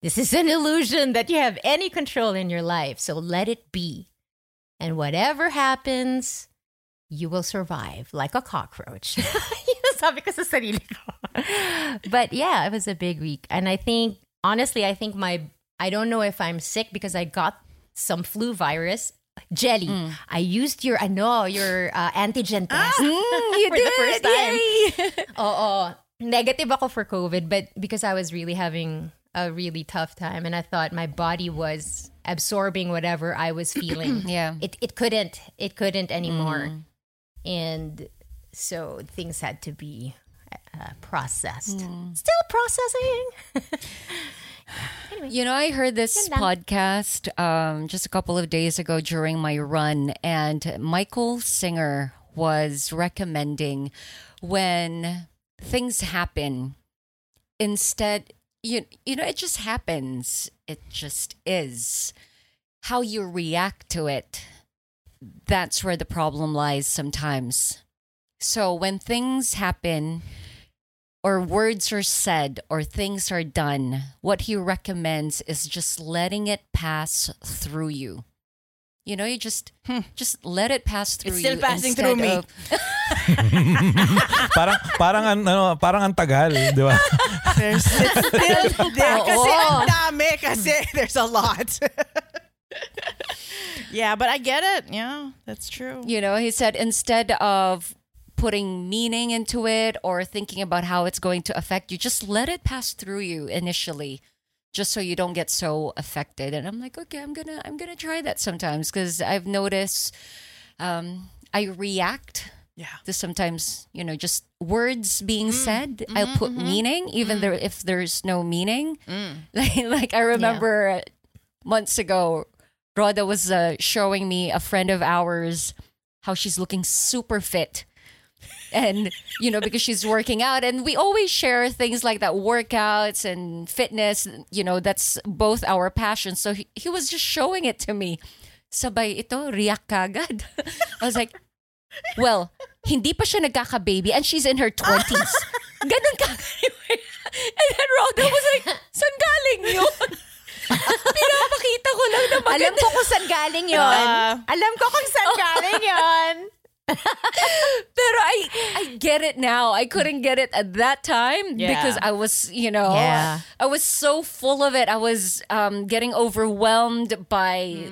This is an illusion that you have any control in your life. So let it be. And whatever happens, you will survive like a cockroach. Sabi ko sa sarili ko. But yeah, it was a big week. And I think, honestly, I think my, I don't know if I'm sick because I got some flu virus. Jelly, mm. I used your, I know, your uh, antigen ah! test. Mm, you for the first time. Oo. Negative ako for COVID, but because I was really having a really tough time and I thought my body was absorbing whatever I was feeling. Yeah. It it couldn't it couldn't anymore. And so things had to be uh, processed. Still processing. anyway, You know, I heard this podcast um, just a couple of days ago during my run, and Michael Singer was recommending when things happen, instead, you, you know, it just happens. It just is. How you react to it, that's where the problem lies sometimes. So when things happen, or words are said or things are done, what he recommends is just letting it pass through you. You know, you just hmm. just let it pass through you. It's still you. passing instead through me. of- parang parang ang ano, parang ang tagal, di ba? There's it's still there kasi ang dami kasi there's a lot. yeah, but I get it. Yeah, that's true. you know, he said instead of putting meaning into it or thinking about how it's going to affect you, just let it pass through you initially. Just so you don't get so affected, and I'm like, okay, I'm gonna, I'm gonna try that sometimes because I've noticed, um, I react Yeah. to sometimes you know just words being mm. said i'll mm-hmm, put mm-hmm. meaning even mm. there if there's no meaning. Mm. Like, like i remember months ago Rhoda was uh, showing me a friend of ours how she's looking super fit. And you know because she's working out and we always share things like that workouts and fitness you know that's both our passions so he, he was just showing it to me. Sabay ito react kagad i was like well hindi pa siya nagkaka-baby and she's in her 20s ganun ka and then Rhoda was like saan galing yun pinapakita ko lang na Alam maganda ko kung saan galing yon. Ah. Alam ko kung saan galing yon. Pero I I get it now. I couldn't get it at that time Yeah. because I was, you know, Yeah. I was so full of it. I was um, getting overwhelmed by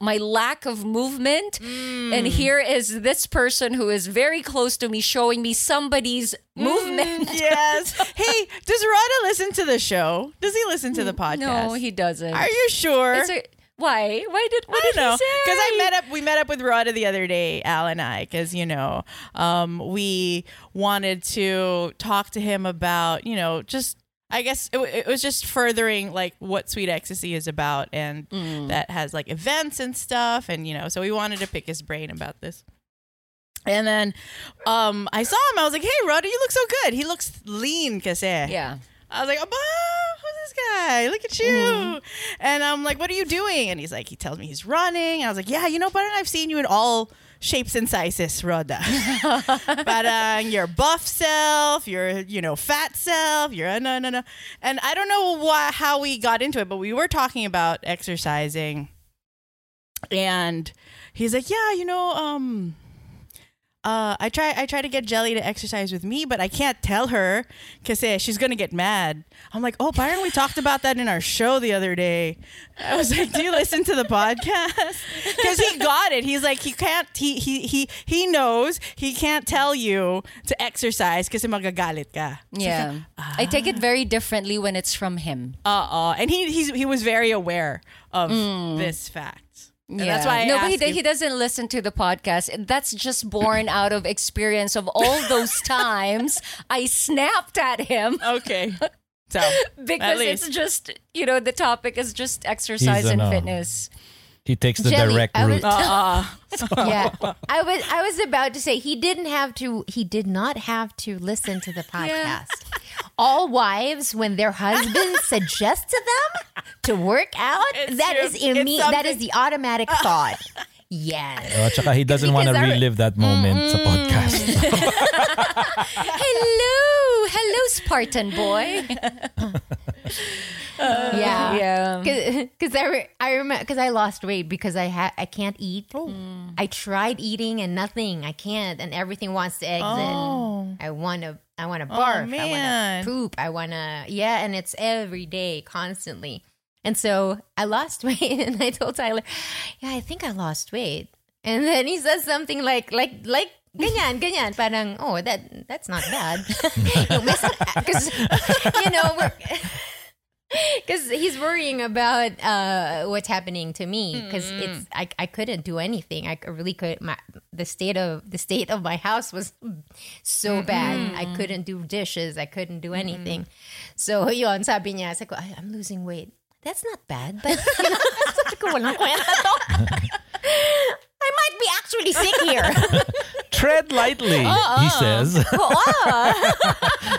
my lack of movement. And here is this person who is very close to me showing me somebody's movement. yes. Hey, does Rada listen to the show? Does he listen to the podcast? No, he doesn't. Are you sure? Why? Why did what I did don't know he say? because I met up. We met up with Rada the other day, Al and I, because you know, um, we wanted to talk to him about you know just. I guess it, it was just furthering like what Sweet Ecstasy is about, and that has like events and stuff, and you know, so we wanted to pick his brain about this. And then um, I saw him. I was like, "Hey, Rada, you look so good. He looks lean, kasi." Yeah. I was like, "Aba, who's this guy? Look at you!" And I'm like, "What are you doing?" And he's like, he tells me he's running. I was like, "Yeah, you know, but I've seen you in all shapes and sizes, Rhoda. Parang your buff self, your you know fat self, your no no no." And I don't know why how we got into it, but we were talking about exercising, and he's like, "Yeah, you know, um." Uh, I try I try to get Jelly to exercise with me, but I can't tell her because she's gonna get mad. I'm like, oh, Byron, we talked about that in our show the other day. I was like, do you listen to the podcast? Because he got it. He's like, he can't. He he he he knows he can't tell you to exercise because magagalit ka. Yeah. I take it very differently when it's from him. Uh uh And he he's, he was very aware of this fact. And that's why I no, but he, asked you- he doesn't listen to the podcast. That's just born out of experience of all those times I snapped at him Okay. So because it's just you know the topic is just exercise He's and an, uh, fitness. He takes the Jelly, direct I route. Uh-uh. yeah i was i was about to say he didn't have to he did not have to listen to the podcast all wives when their husbands suggest to them to work out It's that true. is It's imme- that something- the automatic ah. thought yes Oh, tsaka he doesn't want to Because I- relive that moment sa podcast. Hello, hello, Spartan boy. yeah yeah. because I, re- I remember because I lost weight because I ha- I can't eat. Oh. I tried eating and nothing. I can't, and everything wants to exit. Oh. I want to. I want to oh, barf. I want to poop. I want to. Yeah, and it's every day, constantly. And so I lost weight, and I told Tyler, "Yeah, I think I lost weight." And then he says something like, like, like. Ganyan, ganyan. Parang, oh, that that's not bad. Because, you know, we're, because he's worrying about uh, what's happening to me because mm. it's I, I couldn't do anything. I really could my the state of the state of my house was so mm-hmm. bad. I couldn't do dishes. I couldn't do mm-hmm. anything. So yun sabi niya sabi ko, "Ay, i'm losing weight. That's not bad but you know, sabi ko, walang kwenta to. I might be actually sick here Tread lightly, he says,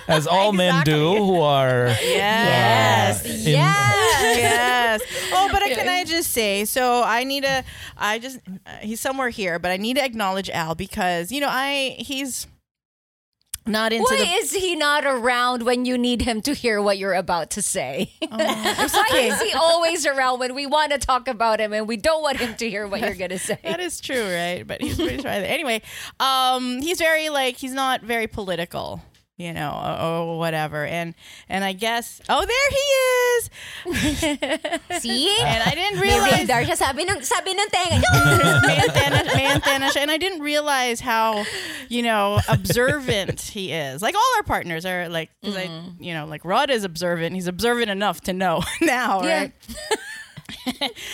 as all men do who are Yes. in- yes. Oh, but can I just say? So I need to. I just. Uh, he's somewhere here, but I need to acknowledge Al because you know I. He's not into Why the. is he not around when you need him to hear what you're about to say? Oh, Why is he always around when we want to talk about him and we don't want him to hear what you're gonna say? that is true, right? But he's pretty shy. Anyway, um, he's very like he's not very political, you know, or, or whatever. And and I guess oh, there he is. see And I didn't realize radar siya sabi ng sabi ng tenga may antenna, may antenna siya. and I didn't realize how, you know, observant he is. Like all our partners are like, 'cause I, you know, like Rod is observant. He's observant enough to know now, Yeah. right?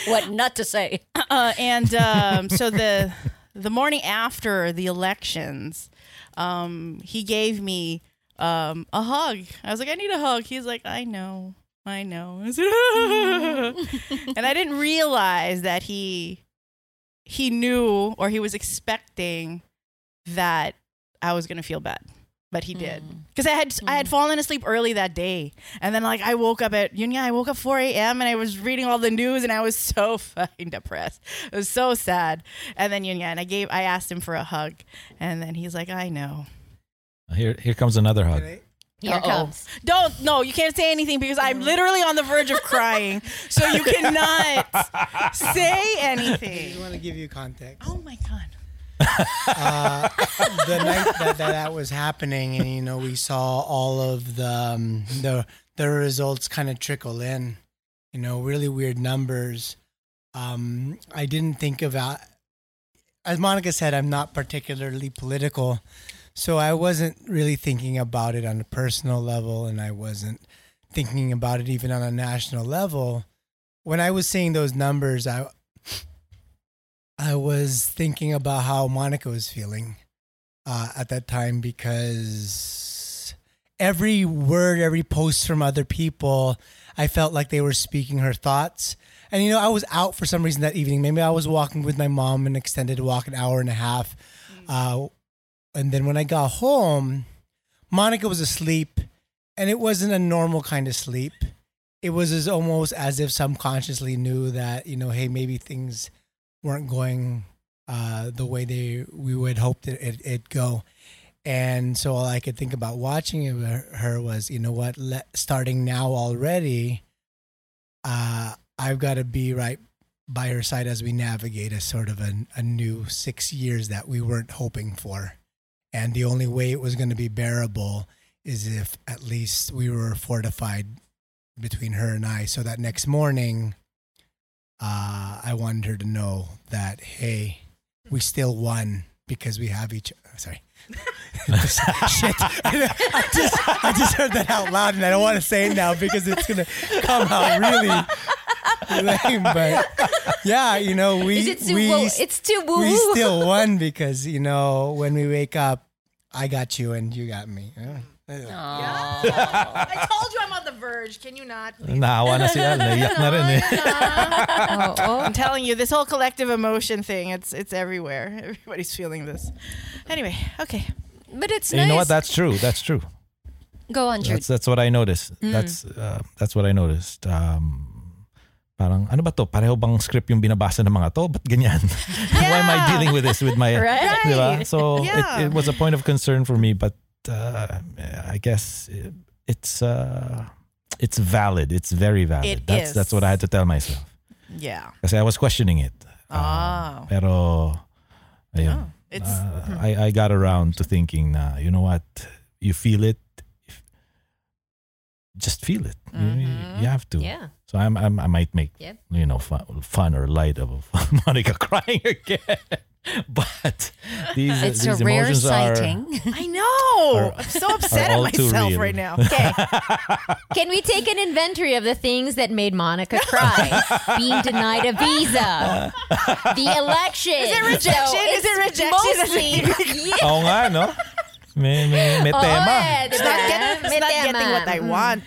what not to say? Uh, and um, so the the morning after the elections, um, he gave me um, a hug. I was like, I need a hug. He's like, I know, I know. I said, mm. and I didn't realize that he he knew or he was expecting that I was gonna feel bad. But he did mm. because I had I had mm. fallen asleep early that day, and then like I woke up at you know I woke up four a.m. and I was reading all the news and I was so fucking depressed. It was so sad. And then Yunya and I gave I asked him for a hug, and then he's like, I know. Here, here comes another hug. here Uh-oh. comes Don't no, you can't say anything because I'm literally on the verge of crying. So you cannot say anything. I anything. just want to give you context. Oh my god. uh, the night that, that that was happening, and you know, we saw all of the um, the the results kind of trickle in. You know, really weird numbers. Um, I didn't think about, as Monica said, I'm not particularly political, so I wasn't really thinking about it on a personal level, and I wasn't thinking about it even on a national level. When I was seeing those numbers, I I was thinking about how Monica was feeling uh, at that time because every word, every post from other people, I felt like they were speaking her thoughts. And you know, I was out for some reason that evening. Maybe I was walking with my mom, an extended walk, an hour and a half. Uh, and then when I got home, Monica was asleep, and it wasn't a normal kind of sleep. It was as almost as if subconsciously knew that you know, hey, maybe things weren't going uh, the way they we would hope that it, it'd go. And so all I could think about watching her was, you know what, let, starting now already, uh, I've got to be right by her side as we navigate a sort of a, a new six years that we weren't hoping for. And the only way it was going to be bearable is if at least we were fortified between her and I. So that next morning, uh, I wanted her to know that, hey, we still won because we have each. Sorry. Shit. I just, I just heard that out loud and I don't want to say it now because it's going to come out really lame. But yeah, you know, we. Is it too we, woo- it's too woo We still won because, you know, when we wake up, I got you and you got me. Yeah. I told you I'm on the verge. Can you not? Naawa na si Al. Naiyak na rin eh. I'm telling you, this whole collective emotion thing, it's it's everywhere. Everybody's feeling this. Anyway, okay. But it's nice. You know what? That's true. That's true. Go on, Jude. That's that's what I noticed. Mm. That's uh, that's what I noticed. Um, parang ano ba to? Pareho bang script yung binabasa ng mga to? Ba't ganyan? Why am I dealing with this with my Right. Di ba? So Yeah. it, it was a point of concern for me, but uh, I guess it- it's uh, it's valid. It's very valid. It that's is. that's what I had to tell myself. Yeah. Kasi I was questioning it. Oh. Pero ayun. It's Uh, I I got around to thinking na you know what you feel it just feel it you, you have to Yeah. so I'm, I'm I might make Yep. you know fun, fun or light of Monica crying again but these It's these a rare emotions are sighting. I know. Are- I'm so upset at myself right now. Okay. Can we take an inventory of the things that made Monica cry? Being denied a visa, the election. Is it rejection? Is it rejection? Mostly, yeah. Oo nga no may may, may Oo, tema eh, It's diba? not, get, it's May not tema. getting what I want.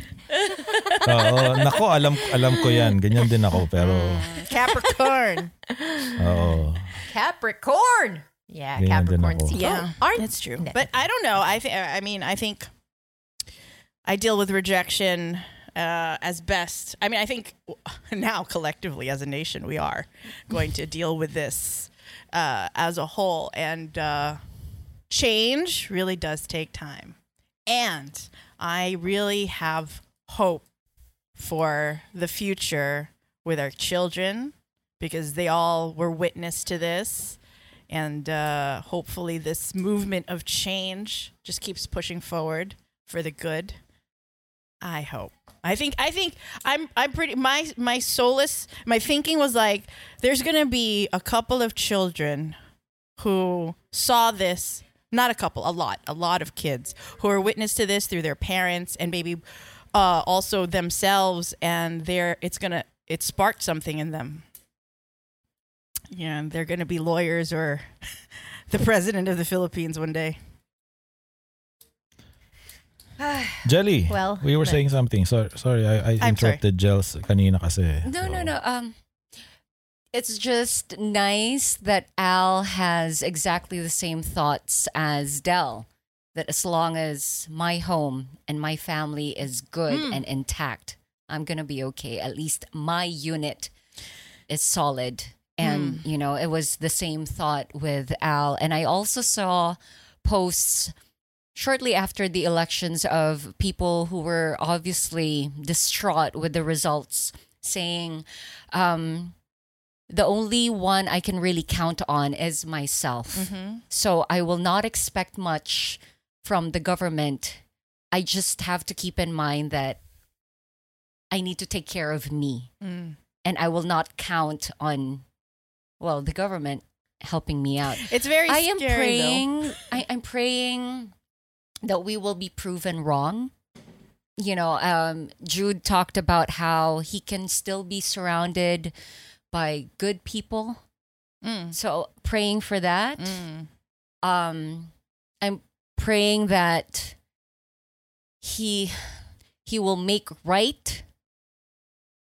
Oo, nako alam alam ko yan ganyan din ako pero Capricorn. oo Capricorn. Yeah, Ganyan din Capricorn ako. season. Yeah, aren't that's true. But I don't know. I think. I mean, I think I deal with rejection uh, as best. I mean, I think now collectively as a nation we are going to deal with this uh, as a whole, and uh, change really does take time. And I really have hope for the future with our children because they all were witness to this. And uh, hopefully this movement of change just keeps pushing forward for the good. I hope. I think i think i'm i'm pretty my my solace my thinking was like there's gonna be a couple of children who saw this not a couple a lot a lot of kids who are witness to this through their parents and maybe uh, also themselves and they're it's gonna it sparked something in them yeah, and they're going to be lawyers or the president of the Philippines one day. Jelly Well, we were but- saying something sorry sorry I, I I'm sorry. interrupted Jels kanina kasi No, no, no. Um, it's just nice that Al has exactly the same thoughts as Del. That as long as my home and my family is good Hmm. and intact, I'm gonna be okay. At least my unit is solid. And Hmm. you know, it was the same thought with Al. And I also saw posts shortly after the elections of people who were obviously distraught with the results saying um the only one I can really count on is myself. So I will not expect much from the government. I just have to keep in mind that I need to take care of me. Mm. And I will not count on, well, the government helping me out. It's very I am scary, praying. I, I'm praying that we will be proven wrong. You know, um, Jude talked about how he can still be surrounded by good people. Mm. So praying for that. Mm. Um, I'm praying that he he will make right.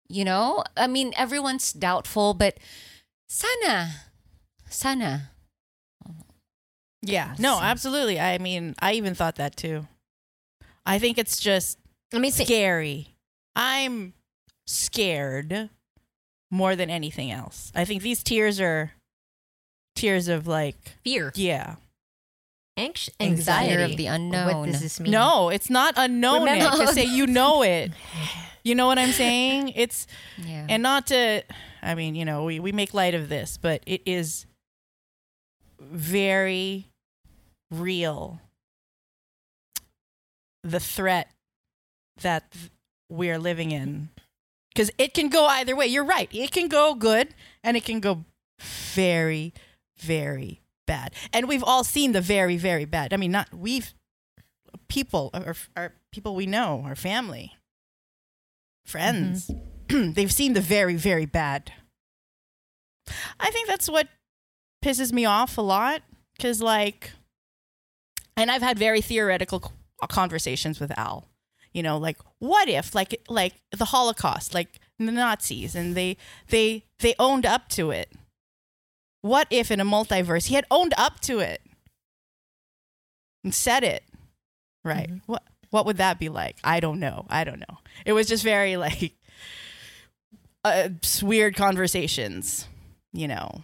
You know, I mean, everyone's doubtful, but sana, sana. Yeah. No, absolutely. I mean, I even thought that too. I think it's just Let me see. scary. I'm scared more than anything else. I think these tears are tears of like Fear, yeah. Anx- Anxiety. anxiety of the What unknown. does this mean? No, it's not unknown. Remember- To say you know it. You know what I'm saying? It's Yeah. and not to I mean, you know, we, we make light of this, but it is very real. The threat that we're living in. Because it can go either way. You're right. It can go good and it can go very, very bad. And we've all seen the very, very bad. I mean, not we've people, uh, our, our people we know, our family, friends, mm-hmm. they've seen the very, very bad. I think that's what pisses me off a lot because, like, and I've had very theoretical conversations with Al. You know, like, what if, like, like the Holocaust, like the Nazis, and they they they owned up to it. What if in a multiverse he had owned up to it and said it? Right. What what would that be like? I don't know. I don't know. It was just very like uh, weird conversations, you know.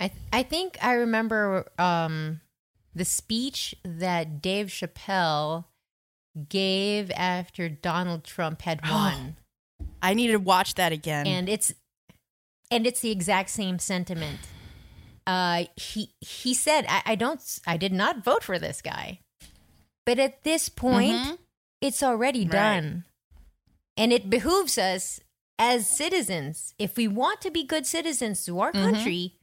I I think I remember um, the speech that Dave Chappelle gave after Donald Trump had won, I need to watch that again. and it's and it's the exact same sentiment. Uh, he he said, I, "I don't, I did not vote for this guy, but at this point, Mhm. it's already Right. done, and it behooves us as citizens, if we want to be good citizens to our Mhm. country,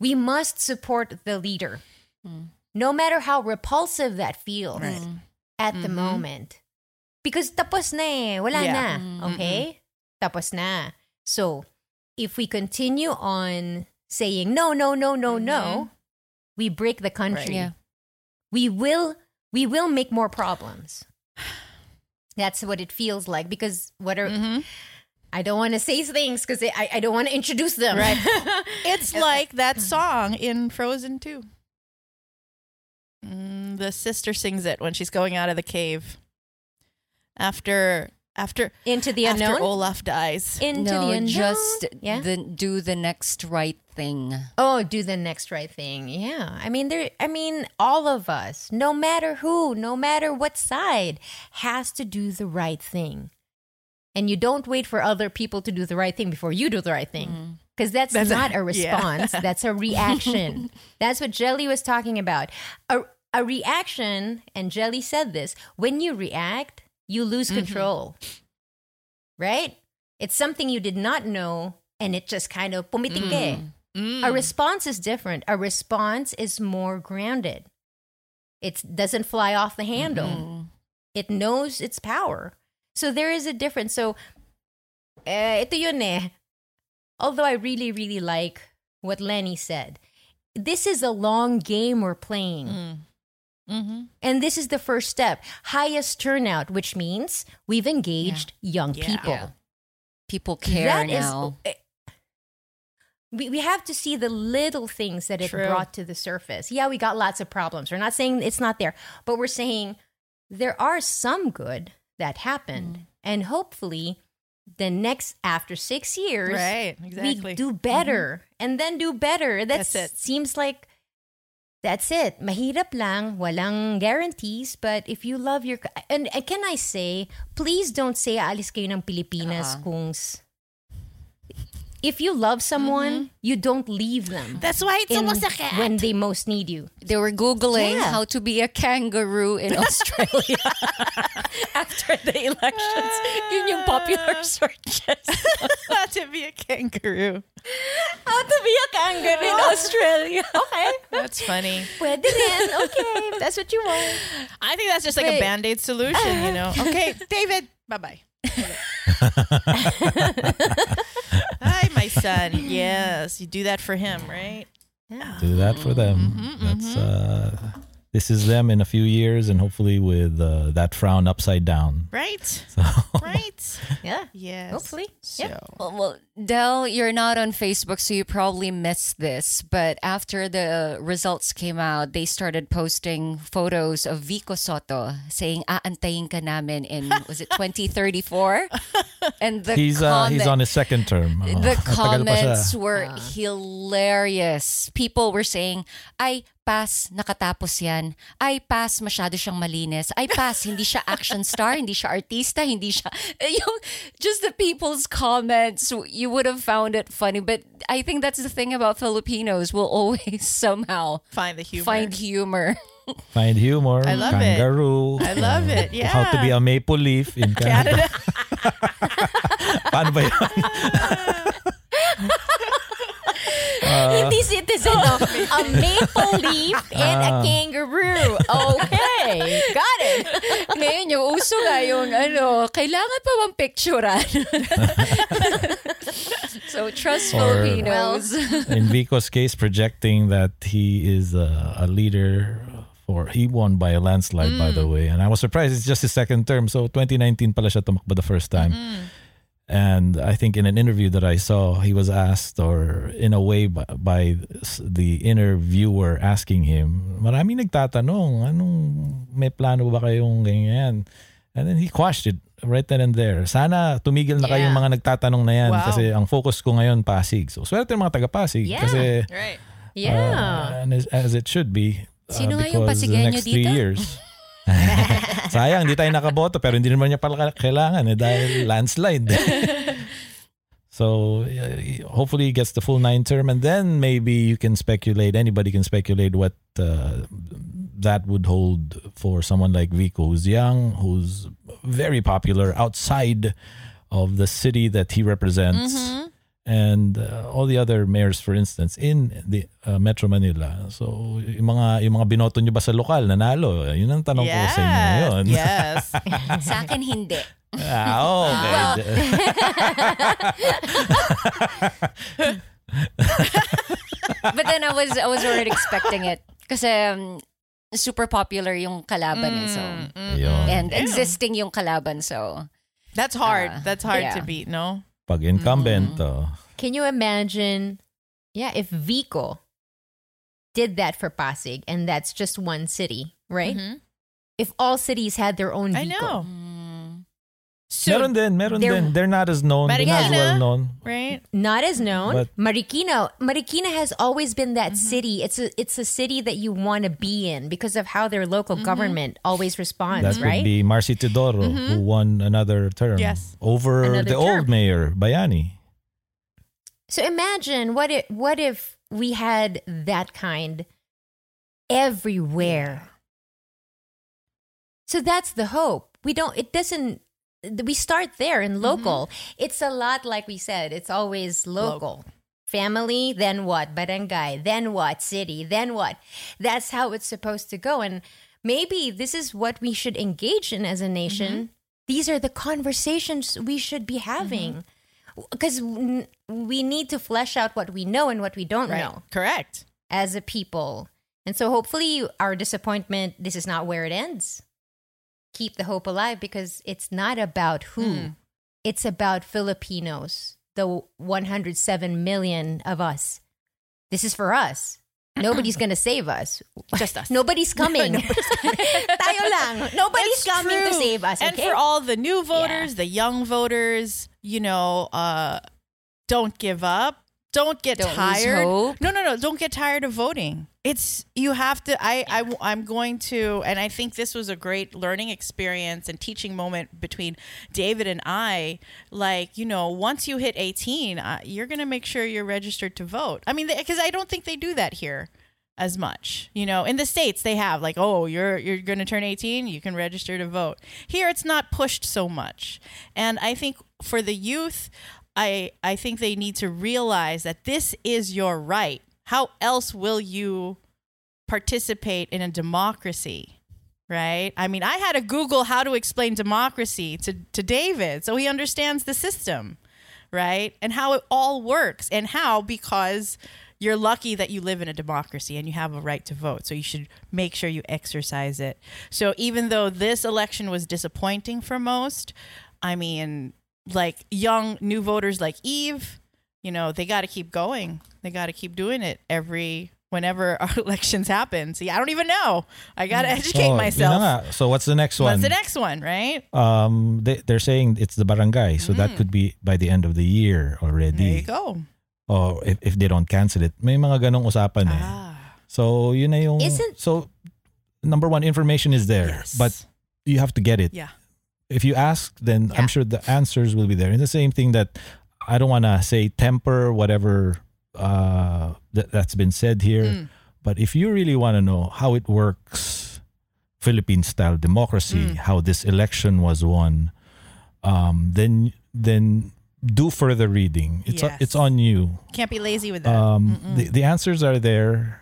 we must support the leader, Mm. no matter how repulsive that feels Right. at the Mhm. moment. Because tapos na eh, wala Yeah. na, okay? Tapos na. So, if we continue on saying no, no, no, no, no, we break the country. Yeah. We will we will make more problems. That's what it feels like because what are Mhm. I don't want to say things because I, I don't want to introduce them. Right. It's like that song in Frozen 2. Mm, the sister sings it when she's going out of the cave. After after Into the after unknown. Olaf dies. Into no, the unknown. just yeah. the, do the next right thing. Oh, do the next right thing. Yeah. I mean there I mean all of us, no matter who, no matter what side, has to do the right thing. And you don't wait for other people to do the right thing before you do the right thing. Mm-hmm. Because that's, That's not a yeah. response, that's a reaction. that's what Jelly was talking about. A, a reaction, and Jelly said this when you react, you lose control. Right? It's something you did not know, and it just kind of pumitik eh. A response is different. A response is more grounded. It doesn't fly off the handle. It knows its power. So there is a difference. So, eh, ito yun eh. Although I really, really like what Leni said, this is a long game we're playing. Mm-hmm. And this is the first step. Highest turnout, which means we've engaged young Yeah. people. Yeah. People care That is- now. eh, we, we have to see the little things that it True. brought to the surface. Yeah, we got lots of problems. We're not saying it's not there, but we're saying there are some good that happened. Mm. And hopefully, the next, after six years, Right, we do better and then do better. That's, That's it. seems like that's it. Mahirap lang, walang guarantees, but if you love your and, and can I say, please don't say aalis kayo ng Pilipinas Uh-uh. kung if you love someone, mm-hmm. you don't leave them. That's why it's in- almost a cat. when they most need you. They were Googling Yeah. how to be a kangaroo in Australia after the elections. Yun yung popular ah. searches. how to be a kangaroo. how to be a kangaroo in Australia. Okay. That's funny. Pwede rin. Okay. if That's what you want. I think that's just like a Wait. band aid solution, you know? Okay, David, bye bye. Hi, my son. Yes, you do that for him, right? Yeah. Do that for them. Mm-hmm, That's uh, this is them in a few years, and hopefully with uh, that frown upside down. Right? So Right? Yeah. Yes. Hopefully. So, Well, well, Del, you're not on Facebook, so you probably missed this. But after the results came out, they started posting photos of Vico Sotto saying, aantayin ka namin in, was it 2034? And the he's uh, he's on his second term. Oh, the matagal pa siya. comments were hilarious. People were saying, ay, pass, nakatapos yan. Ay, pass, masyado siyang malinis. Ay, pass, hindi siya action star, hindi siya artista, hindi siya... Yung, just the people's comments, you would have found it funny. But I think that's the thing about Filipinos. We'll always somehow find the humor. find humor. Find humor. I love it. kangaroo. I love it. Yeah. How to be a maple leaf in Canada. Paano ba yun? Hindi citizen, no? A maple leaf and a Ah. kangaroo. Okay. Got it. Ngayon, yung uso nga yung ano, kailangan pa bang picturean? so, trust Or- Filipinos. in Vico's case, projecting that he is a, a leader for he won by a landslide, by Mm. the way. And I was surprised it's just his second term. So 2019 pala siya tumakbo the first time. And I think in an interview that I saw, he was asked, or in a way by, by the interviewer asking him, marami nagtatanong, anong may plano ba kayong ganyan? And then he quashed it right then and there. Sana tumigil na kayong Yeah. mga nagtatanong na yan Wow. kasi ang focus ko ngayon Pasig. So swerte yung mga taga Pasig Yeah. kasi Right. Yeah. uh, and as, as it should be. uh, Sino nga yung because the Pasigueño next three dito? years. Sayang, hindi tayo nakaboto pero hindi naman niya pala kailangan eh dahil landslide. so hopefully he gets the full nine term and then maybe you can speculate, anybody can speculate what uh, that would hold for someone like Vico who's young, who's very popular outside of the city that he represents and uh, all the other mayors for instance in the uh, Metro Manila. So yung mga yung mga binoto niyo ba sa lokal nanalo? Yun ang tanong ko sa inyo ngayon. Yes. Sa akin, hindi. ah, okay. But then I was I was already expecting it. Kasi um, super popular yung kalaban eh, so. Yun. And existing yung kalaban, so. That's hard. Uh, That's hard to yeah. beat, no? Pag incumbent, oh. Can you imagine, yeah, if Vico did that for Pasig and that's just one city, right? If all cities had their own Mm-hmm. I Vico. know. Soon, meron din, meron They're- din. They're not as known, they're not as well known. right? Not as known. But- Marikina. Marikina has always been that Mm-hmm. city. It's a it's a city that you want to be in because of how their local Mm-hmm. government always responds, That right? would be Marcy Teodoro, who won another term. Yes. Over Another the old mayor, Bayani. So imagine what if what if we had that kind everywhere. So that's the hope. We don't it doesn't we start there in mm-hmm. local. It's a lot like we said, it's always local. Family, then what? Barangay, then what? City, then what? That's how it's supposed to go and maybe this is what we should engage in as a nation. Mm-hmm. These are the conversations we should be having mm-hmm. because we need to flesh out what we know and what we don't Right. know Correct. as a people. And so hopefully our disappointment this is not where it ends. Keep the hope alive because it's not about who. It's about Filipinos, the 107 million of us. This is for us. Nobody's going to save us. Just us. Nobody's coming. Tayo lang. Nobody's It's coming to save us. And for all the new voters, the young voters, you know, uh, don't give up. Don't get Don't tired. No, no, no. Don't get tired of voting. It's you have to I, I i'm going to and i think this was a great learning experience and teaching moment between david and i. Like you know once you hit 18 uh, you're going to make sure you're registered to vote. I mean because i don't think they do that here as much you know? In the states they have like oh you're you're going to turn 18 you can register to vote. Here it's not pushed so much. And i think for the youth i i think they need to realize that this is your right how else will you participate in a democracy? Right? I mean, I had to Google how to explain democracy to, to David so he understands the system, right? And how it all works, and how because you're lucky that you live in a democracy and you have a right to vote. So you should make sure you exercise it. So even though this election was disappointing for most, I mean, like young new voters like Eve, you know, they got to keep going. They got to keep doing it every whenever our elections happen. See, I don't even know. I got to educate Oh, yun na myself. So what's the next one? What's the next one, right? Um, they, they're saying it's the barangay, so that could be by the end of the year already. Mm. There you go. Or if, if they don't cancel it, may mga ganong usapan eh. Ah. So yun na yung. Isn't- so number one, information is there, Yes. but you have to get it. Yeah. If you ask, then I'm sure the answers will be there. And the same thing that I don't want to say temper whatever uh, that, that's been said here, Mm. but if you really want to know how it works, Philippine style democracy, Mm. how this election was won, um, then then do further reading. It's Yes. it's on you. Can't be lazy with that. Um, the, the answers are there.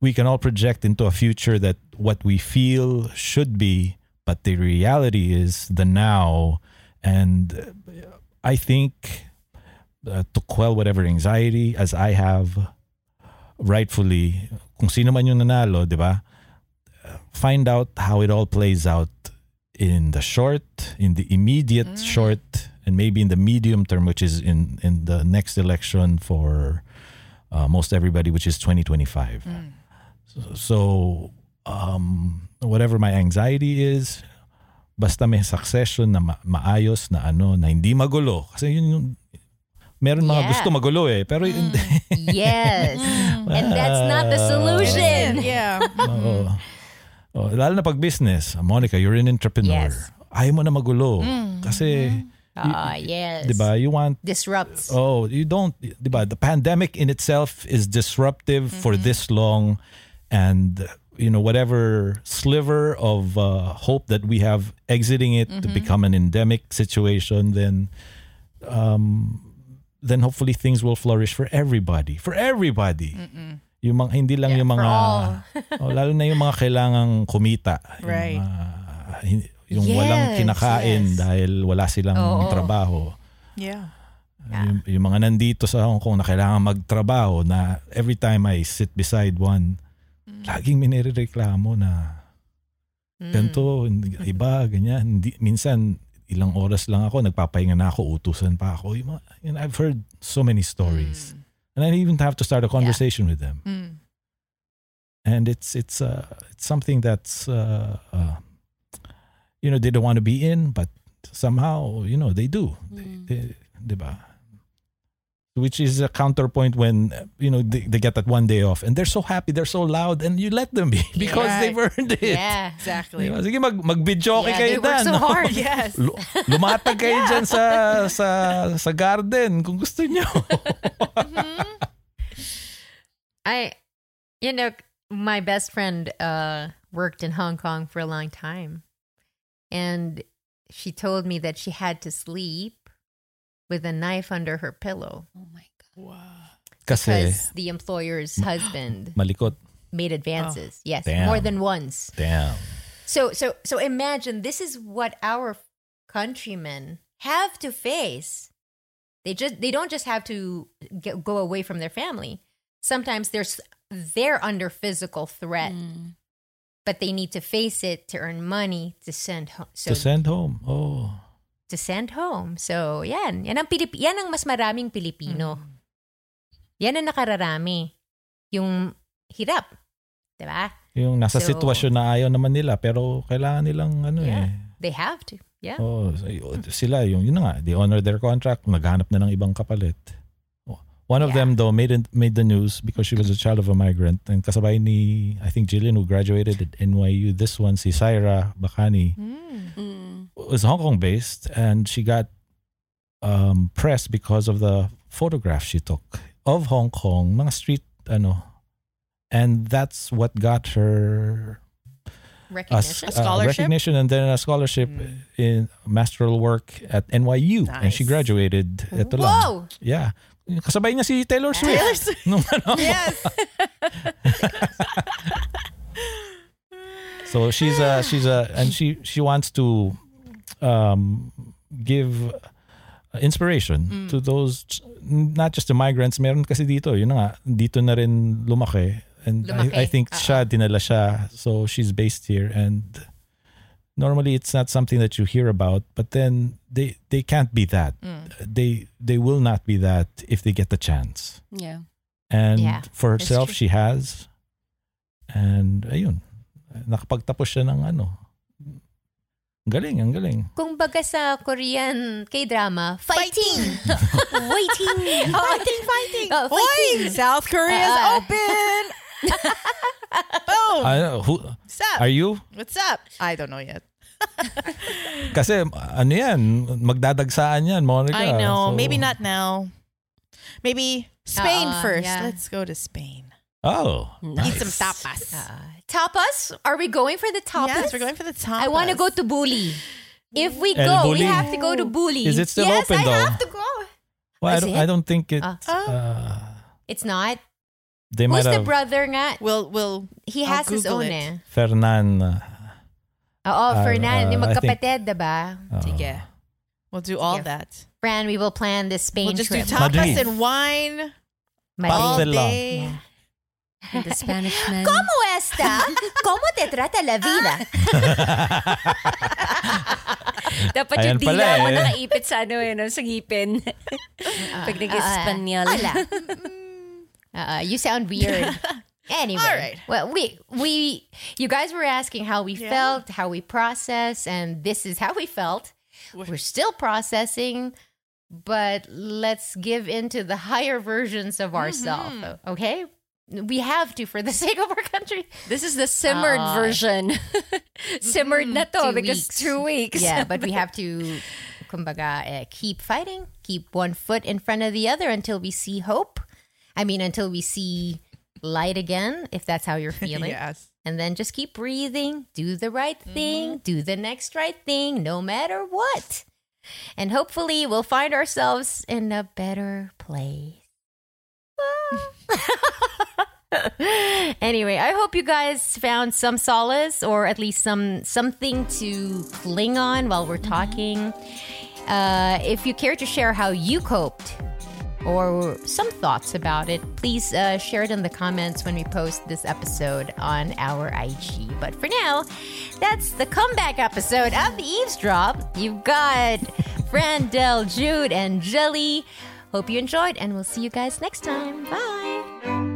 We can all project into a future that what we feel should be, but the reality is the now. And I think uh, to quell whatever anxiety, as I have, rightfully, kung sino man yung nanalo, di ba? Uh, Find out how it all plays out in the short, in the immediate short, and maybe in the medium term, which is in in the next election for uh, most everybody, which is 2025. So, so um, whatever my anxiety is, basta may succession na ma- maayos na ano, na hindi magulo. Kasi yun yung, meron mga Yeah. gusto magulo eh. Pero hindi. Yes. and that's not the Ah. solution. yeah. Oo. Oh, lalo na pag business. Monica, you're an entrepreneur. Yes. Ayaw mo na magulo. Kasi, Ah, yes. di ba, you want Disrupts. Oh, you don't, di ba? The pandemic in itself is disruptive for this long, and you know whatever sliver of uh, hope that we have exiting it to become an endemic situation, then, um, then hopefully things will flourish for everybody, for everybody. Yung mga hindi lang yung for mga oh, lalo na yung mga kailangang kumita. Yung Right. mga- hin- yung Yes, walang kinakain yes. dahil wala silang Oo. trabaho. Yeah. Yung, yung mga nandito sa Hong Kong na kailangan magtrabaho na every time I sit beside one, laging may nirereklamo na Mm. ganito, hindi- iba, ganyan. Hindi, minsan, ilang oras lang ako, nagpapahinga na ako, utusan pa ako. Yung mga, know, I've heard so many stories. And I even have to start a conversation with them. Mm. And it's it's uh it's something that's uh, uh you know they don't want to be in, but somehow you know they do, Mm. they, they, diba? Which is a counterpoint when you know they, they get that one day off and they're so happy, they're so loud, and you let them be because Right. they've earned it. Yeah. Exactly. Diba? Sige, mag, mag-videoke Yeah, kayo dyan, so no? hard. Yes. Lu- lumatag kayo dyan sa, sa, sa garden kung gusto nyo. I, you know, my best friend uh, worked in Hong Kong for a long time. And she told me that she had to sleep with a knife under her pillow Oh my god. Kasi because the employer's husband malikot. made advances. Oh. yes, Damn. more than once. Damn. So so so imagine this is what our countrymen have to face. They just they don't just have to get, go away from their family. Sometimes there's they're under physical threat, mm. but they need to face it to earn money to send home. So to send home. Oh. To send home. So yan, yan ang Pilip yan ang mas maraming Pilipino. Yan ang nakararami. Yung hirap. 'Di ba? Yung nasa So- sitwasyon na ayaw naman nila pero kailangan nilang ano Yeah. eh. They have to. Yeah. Oh, sila yung yun nga, they honor their contract, naghanap na ng ibang kapalit. Oh, One of them though made it, made the news because she was a child of a migrant and kasabay ni I think Jillian who graduated at NYU. This one si Saira Bakani was Hong Kong based and she got um, press because of the photograph she took of Hong Kong, mga street ano. And that's what got her Recognition. a, s- uh, recognition and then a scholarship in masteral work at NYU and she graduated ito lang. Whoa! Yeah. Kasabay niya si Taylor Swift. Nung ano. Yes. So she's a she's a and she she wants to um give inspiration to those not just the migrants. Meron kasi dito yun nga dito na rin lumaki. And Lumaki. I, I think siya dinala siya. So she's based here. And normally it's not something that you hear about but then they they can't be that. They they will not be that if they get the chance. Yeah. and Yeah, for herself she has. And ayun nakapagtapos siya ng ano galing ang galing Kung baga sa Korean K-drama, fighting! Waiting! fighting, fighting! Oh, fighting! South Korea's Uh, open. Boom. I don't know, who What's up? are you What's up? I don't know yet. kasi ano yan magdadagsaan yan Monica I know. So- Maybe not now. Maybe Spain Uh-uh, first. yeah. Let's go to Spain. oh Eat some nice. tapas. Uh, tapas? Are we going for the tapas? Yes, we're going for the tapas. I want to go to Bulli. If we El go, we Bulli. have to go to Bulli. Is it still yes, open, I though? have to go. well, I Is don't, it? I don't think it's Ah. uh, It's not. they Who's might the have brother nga? We'll we'll. He I'll has his Google own it. eh. Fernan uh, Oo, Uh, Fernan. uh, yung I think- magkapatid, diba? uh, Sige. We'll do all Sige. that. Fran, we will plan this Spain We'll just trip. do tapas Madrid. and wine Madrid. all Pastel lang. day. Yeah. The Spanish man. ¿Cómo está? ¿Cómo te trata la vida? Dapat Ayan yung dila pala mo eh. nakaipit sa ano eh, no, sa ngipin. Pag nag-Espanyol. Ala. Uh, you sound weird. Anyway, All right. well, we we you guys were asking how we Yeah. felt, how we process, and this is how we felt. We're still processing, but let's give into the higher versions of ourselves. Mm-hmm. Okay, we have to for the sake of our country. This is the simmered Ah. version. simmered na to Two because weeks. two weeks. Yeah, but we have to, kumbaga, eh, keep fighting, keep one foot in front of the other until we see hope. I mean, until we see light again, if that's how you're feeling. Yes. And then just keep breathing, do the right thing, do the next right thing, no matter what. And hopefully, we'll find ourselves in a better place. anyway, I hope you guys found some solace or at least some something to cling on while we're talking. Uh, if you care to share how you coped or some thoughts about it, please uh, share it in the comments when we post this episode on our IG. But for now, that's the comeback episode of the Eavesdrop. You've got Fran, Del, Jude, and Jelly. Hope you enjoyed, and we'll see you guys next time. Bye.